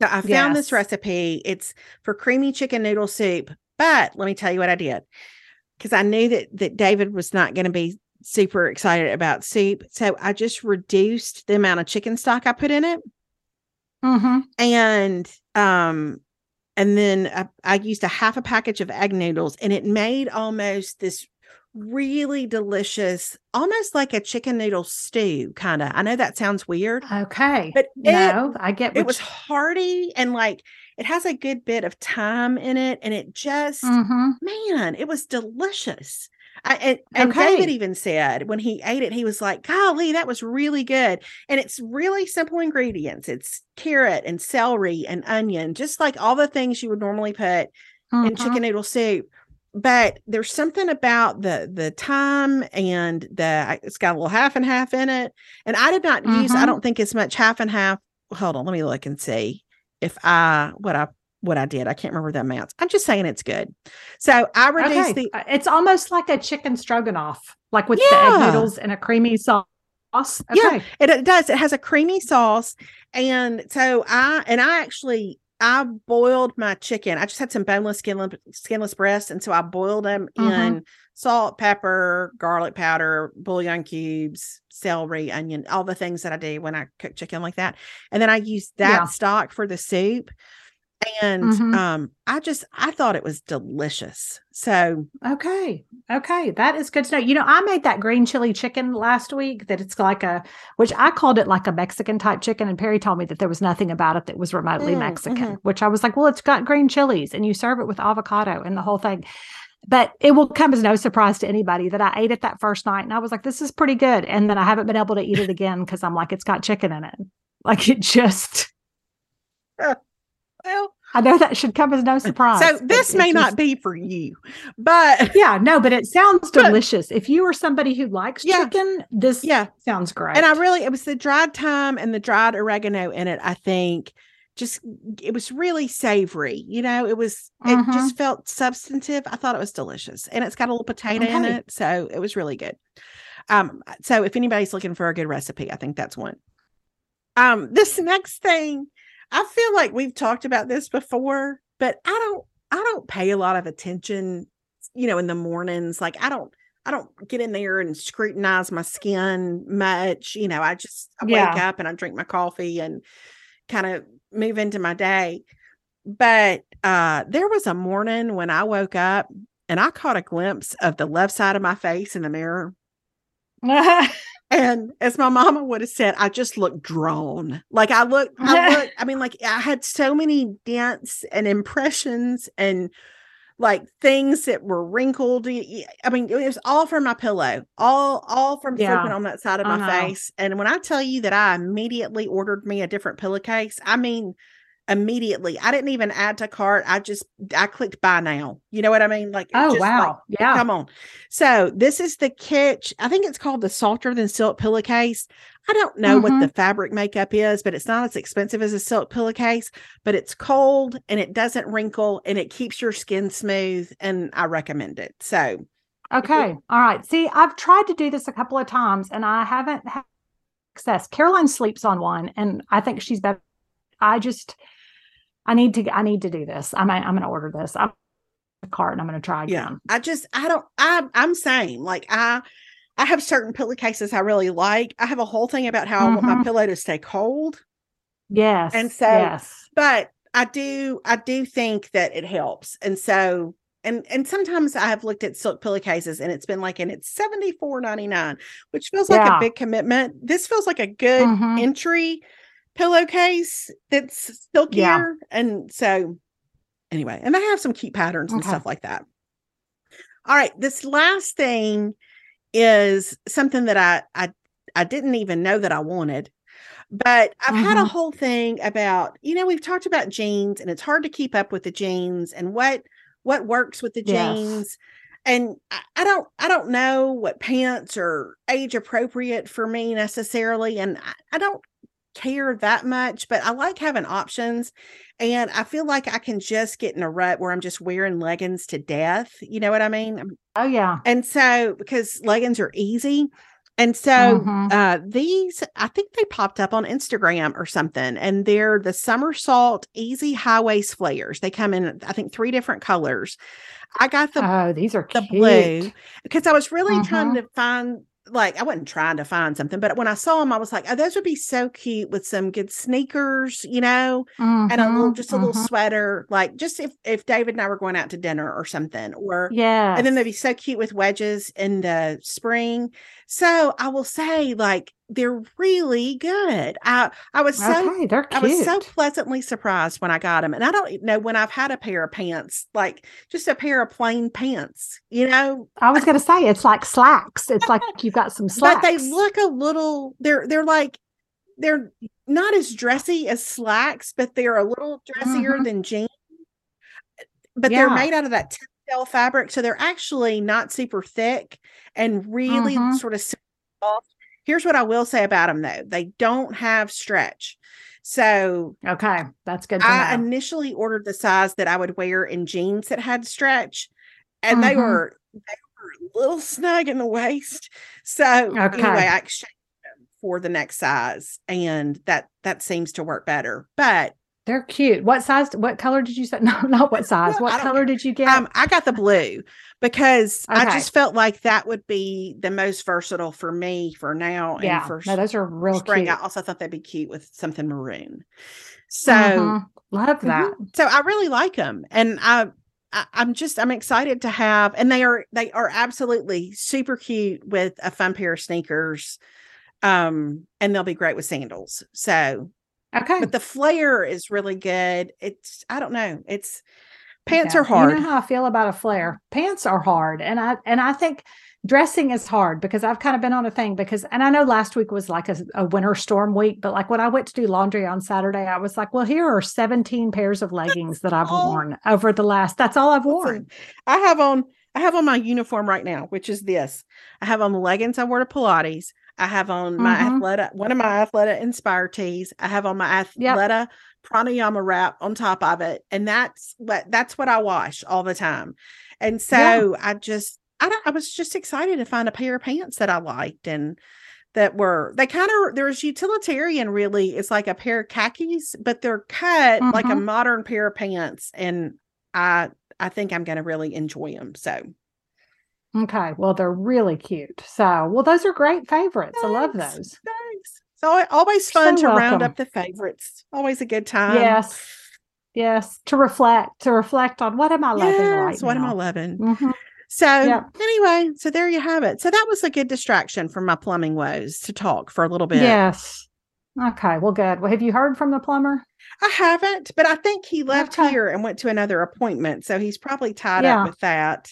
[SPEAKER 1] So I found yes. this recipe. It's for creamy chicken noodle soup. But let me tell you what I did because I knew that that David was not going to be super excited about soup. So I just reduced the amount of chicken stock I put in it.
[SPEAKER 2] Mm-hmm.
[SPEAKER 1] And um and then I, uh, I used a half a package of egg noodles and it made almost this really delicious, almost like a chicken noodle stew, kind of. I know that sounds weird.
[SPEAKER 2] Okay.
[SPEAKER 1] But it, no, I get it was hearty and like it has a good bit of thyme in it. And it just, mm-hmm. man, it was delicious. I, and, and David even said when he ate it, he was like, golly, that was really good. And it's really simple ingredients it's carrot and celery and onion, just like all the things you would normally put mm-hmm. in chicken noodle soup. But there's something about the the thyme and the it's got a little half and half in it. And I did not mm-hmm. use, I mm-hmm. don't think as much half and half. Hold on, let me look and see if I what I what I did. I can't remember the amounts. I'm just saying it's good. So I reduced okay. the.
[SPEAKER 2] Uh, it's almost like a chicken stroganoff, like with yeah. the egg noodles and a creamy sauce. Okay.
[SPEAKER 1] Yeah, it, it does. It has a creamy sauce, and so I and I actually I boiled my chicken. I just had some boneless, skinless, skinless breasts, and so I boiled them mm-hmm. in salt, pepper, garlic powder, bouillon cubes, celery, onion, all the things that I do when I cook chicken like that. And then I used that yeah. stock for the soup and mm-hmm. um i just i thought it was delicious so
[SPEAKER 2] okay okay that is good to know you know i made that green chili chicken last week that it's like a which i called it like a mexican type chicken and perry told me that there was nothing about it that was remotely mm, mexican mm-hmm. which i was like well it's got green chilies and you serve it with avocado and the whole thing but it will come as no surprise to anybody that I ate it that first night and I was like, this is pretty good. And then I haven't been able to eat it again because I'm like, it's got chicken in it. Like it just <laughs> well, I know that should come as no surprise. So
[SPEAKER 1] this may not be for you, but
[SPEAKER 2] <laughs> yeah, no, but it sounds delicious. But, if you are somebody who likes yeah, chicken, this yeah sounds great.
[SPEAKER 1] And I really, it was the dried thyme and the dried oregano in it. I think just it was really savory. You know, it was it mm-hmm. just felt substantive. I thought it was delicious, and it's got a little potato okay. in it, so it was really good. Um, so if anybody's looking for a good recipe, I think that's one. Um, this next thing I feel like we've talked about this before, but I don't I don't pay a lot of attention, you know, in the mornings. Like I don't I don't get in there and scrutinize my skin much. You know, I just I yeah. wake up and I drink my coffee and kind of move into my day. But uh there was a morning when I woke up and I caught a glimpse of the left side of my face in the mirror. <laughs> And as my mama would have said, I just looked drawn. Like I look. I <laughs> I mean, like I had so many dents and impressions and like things that were wrinkled. I mean, it was all from my pillow, all all from yeah. sleeping on that side of my uh-huh. face. And when I tell you that I immediately ordered me a different pillowcase, I mean, immediately. I didn't even add to cart. I just I clicked buy now. You know what I mean? Like oh
[SPEAKER 2] wow, like, yeah.
[SPEAKER 1] Come on. So this is the Kitsch. I think it's called the softer than silk pillowcase. I don't know mm-hmm. what the fabric makeup is, but it's not as expensive as a silk pillowcase. But it's cold and it doesn't wrinkle and it keeps your skin smooth. And I recommend it. So
[SPEAKER 2] okay, all right. See, I've tried to do this a couple of times and I haven't had success. Caroline sleeps on one, and I think she's better I just I need to I need to do this. I'm I'm going to order this. I'm a cart and I'm going to try again.
[SPEAKER 1] Yeah. I just I don't I I'm same. Like I I have certain pillowcases I really like. I have a whole thing about how mm-hmm. I want my mm-hmm. pillow to stay cold.
[SPEAKER 2] Yes.
[SPEAKER 1] And so yes. but I do I do think that it helps. And so and and sometimes I have looked at silk pillowcases and it's been like and it's seventy four ninety nine, which feels yeah. like a big commitment. This feels like a good mm-hmm. entry pillowcase that's silkier. Yeah. And so, anyway, and I have some cute patterns okay. and stuff like that. All right, this last thing is something that I I I didn't even know that I wanted. But I've mm-hmm. had a mm-hmm. whole thing about, you know, we've talked about jeans and it's hard to keep up with the jeans and what what works with the yes. jeans. And I, I don't I don't know what pants are age appropriate for me necessarily. And I, I don't care that much, but I like having options. And I feel like I can just get in a rut where I'm just wearing leggings to death. You know what I mean?
[SPEAKER 2] Um, oh, yeah.
[SPEAKER 1] And so, because leggings are easy. And so mm-hmm. uh, these, I think they popped up on Instagram or something, and they're the Summersalt easy high waist flares. They come in, I think, three different colors. I got the oh, these are the cute. blue because I was really mm-hmm. trying to find like I wasn't trying to find something, but when I saw them, I was like, oh, those would be so cute with some good sneakers, you know, mm-hmm, and a little mm-hmm, just a mm-hmm. little sweater, like just if if David and I were going out to dinner or something, or
[SPEAKER 2] yeah,
[SPEAKER 1] and then they'd be so cute with wedges in the spring. So I will say, like, they're really good. I I was okay,
[SPEAKER 2] so I was so
[SPEAKER 1] pleasantly surprised when I got them, and I don't know when I've had a pair of pants like just a pair of plain pants. You know,
[SPEAKER 2] I was going to say it's like slacks. It's like you've got some slacks,
[SPEAKER 1] <laughs> but they look a little. They're they're like they're not as dressy as slacks, but they're a little dressier mm-hmm. than jeans. But yeah. they're made out of that fabric. So they're actually not super thick and really mm-hmm. sort of soft. Here's what I will say about them though. They don't have stretch. So
[SPEAKER 2] okay, that's good.
[SPEAKER 1] I know. initially ordered the size that I would wear in jeans that had stretch, and they mm-hmm. were they were a little snug in the waist. So okay. anyway, I exchanged them for the next size, and that that seems to work better. But
[SPEAKER 2] they're cute. What size? What color did you say? <laughs> No, not what size. what color did you get? Um,
[SPEAKER 1] I got the blue because okay. I just felt like that would be the most versatile for me for now.
[SPEAKER 2] Yeah. And
[SPEAKER 1] for
[SPEAKER 2] no, those are real spring. Cute. I
[SPEAKER 1] also thought they'd be cute with something maroon. So uh-huh. love
[SPEAKER 2] mm-hmm. that.
[SPEAKER 1] So I really like them, and I, I I'm just I'm excited to have, and they are they are absolutely super cute with a fun pair of sneakers um and they'll be great with sandals so
[SPEAKER 2] Okay.
[SPEAKER 1] But the flare is really good. It's I don't know. It's pants yeah. are hard.
[SPEAKER 2] You know how I feel about a flare. Pants are hard. And I and I think dressing is hard because I've kind of been on a thing because and I know last week was like a, a winter storm week, but like when I went to do laundry on Saturday, I was like, well, here are 17 pairs of leggings that's that I've all. worn over the last that's all I've worn.
[SPEAKER 1] I have on I have on my uniform right now, which is this. I have on the leggings I wore to Pilates. I have on my mm-hmm. Athleta, one of my Athleta Inspire tees. I have on my Athleta yep. Pranayama wrap on top of it, and that's what that's what I wash all the time. And so yeah. I just I, I was just excited to find a pair of pants that I liked and that were they kind of there's utilitarian really. It's like a pair of khakis, but they're cut mm-hmm. like a mm-hmm. modern pair of pants, and I I think I'm going to really enjoy them. So
[SPEAKER 2] Okay. Well, they're really cute. So, well, those are great favorites. Thanks. I love those. Thanks.
[SPEAKER 1] So always fun to welcome. round up the favorites. Always a good time.
[SPEAKER 2] Yes. Yes. To reflect, to reflect on what am I loving yes, right
[SPEAKER 1] What
[SPEAKER 2] now?
[SPEAKER 1] am I loving? Mm-hmm. So anyway, so there you have it. So that was a good distraction from my plumbing woes to talk for a little bit.
[SPEAKER 2] Yes. Okay. Well, good. Well, have you heard from the plumber?
[SPEAKER 1] I haven't, but I think he left okay. here and went to another appointment. So he's probably tied yeah. up with that.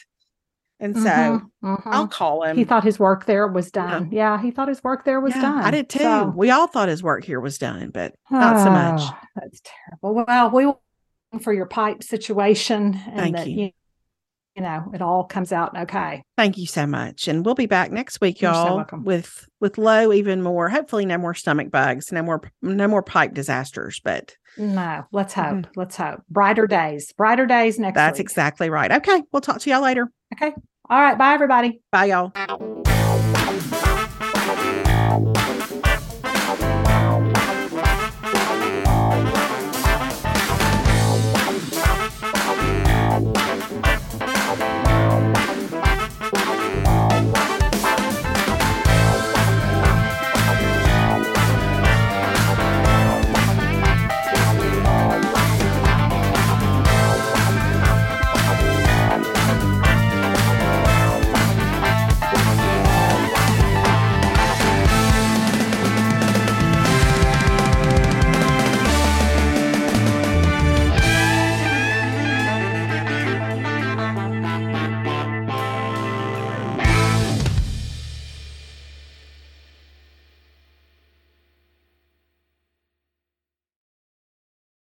[SPEAKER 1] And so mm-hmm, mm-hmm. I'll call him.
[SPEAKER 2] He thought his work there was done. Yeah, yeah he thought his work there was yeah, done. I
[SPEAKER 1] did too. So, we all thought his work here was done, but not oh, so ah, much.
[SPEAKER 2] That's terrible. Well, we will for your pipe situation and Thank that you. you know it all comes out okay.
[SPEAKER 1] Thank you so much. And we'll be back next week, you y'all, so with with low even more. Hopefully no more stomach bugs, no more no more pipe disasters, but
[SPEAKER 2] no, let's hope. Mm-hmm. Let's hope. Brighter days. Brighter days next
[SPEAKER 1] That's
[SPEAKER 2] week.
[SPEAKER 1] exactly right. Okay. We'll talk to y'all later.
[SPEAKER 2] Okay. All right. Bye, everybody.
[SPEAKER 1] Bye, y'all.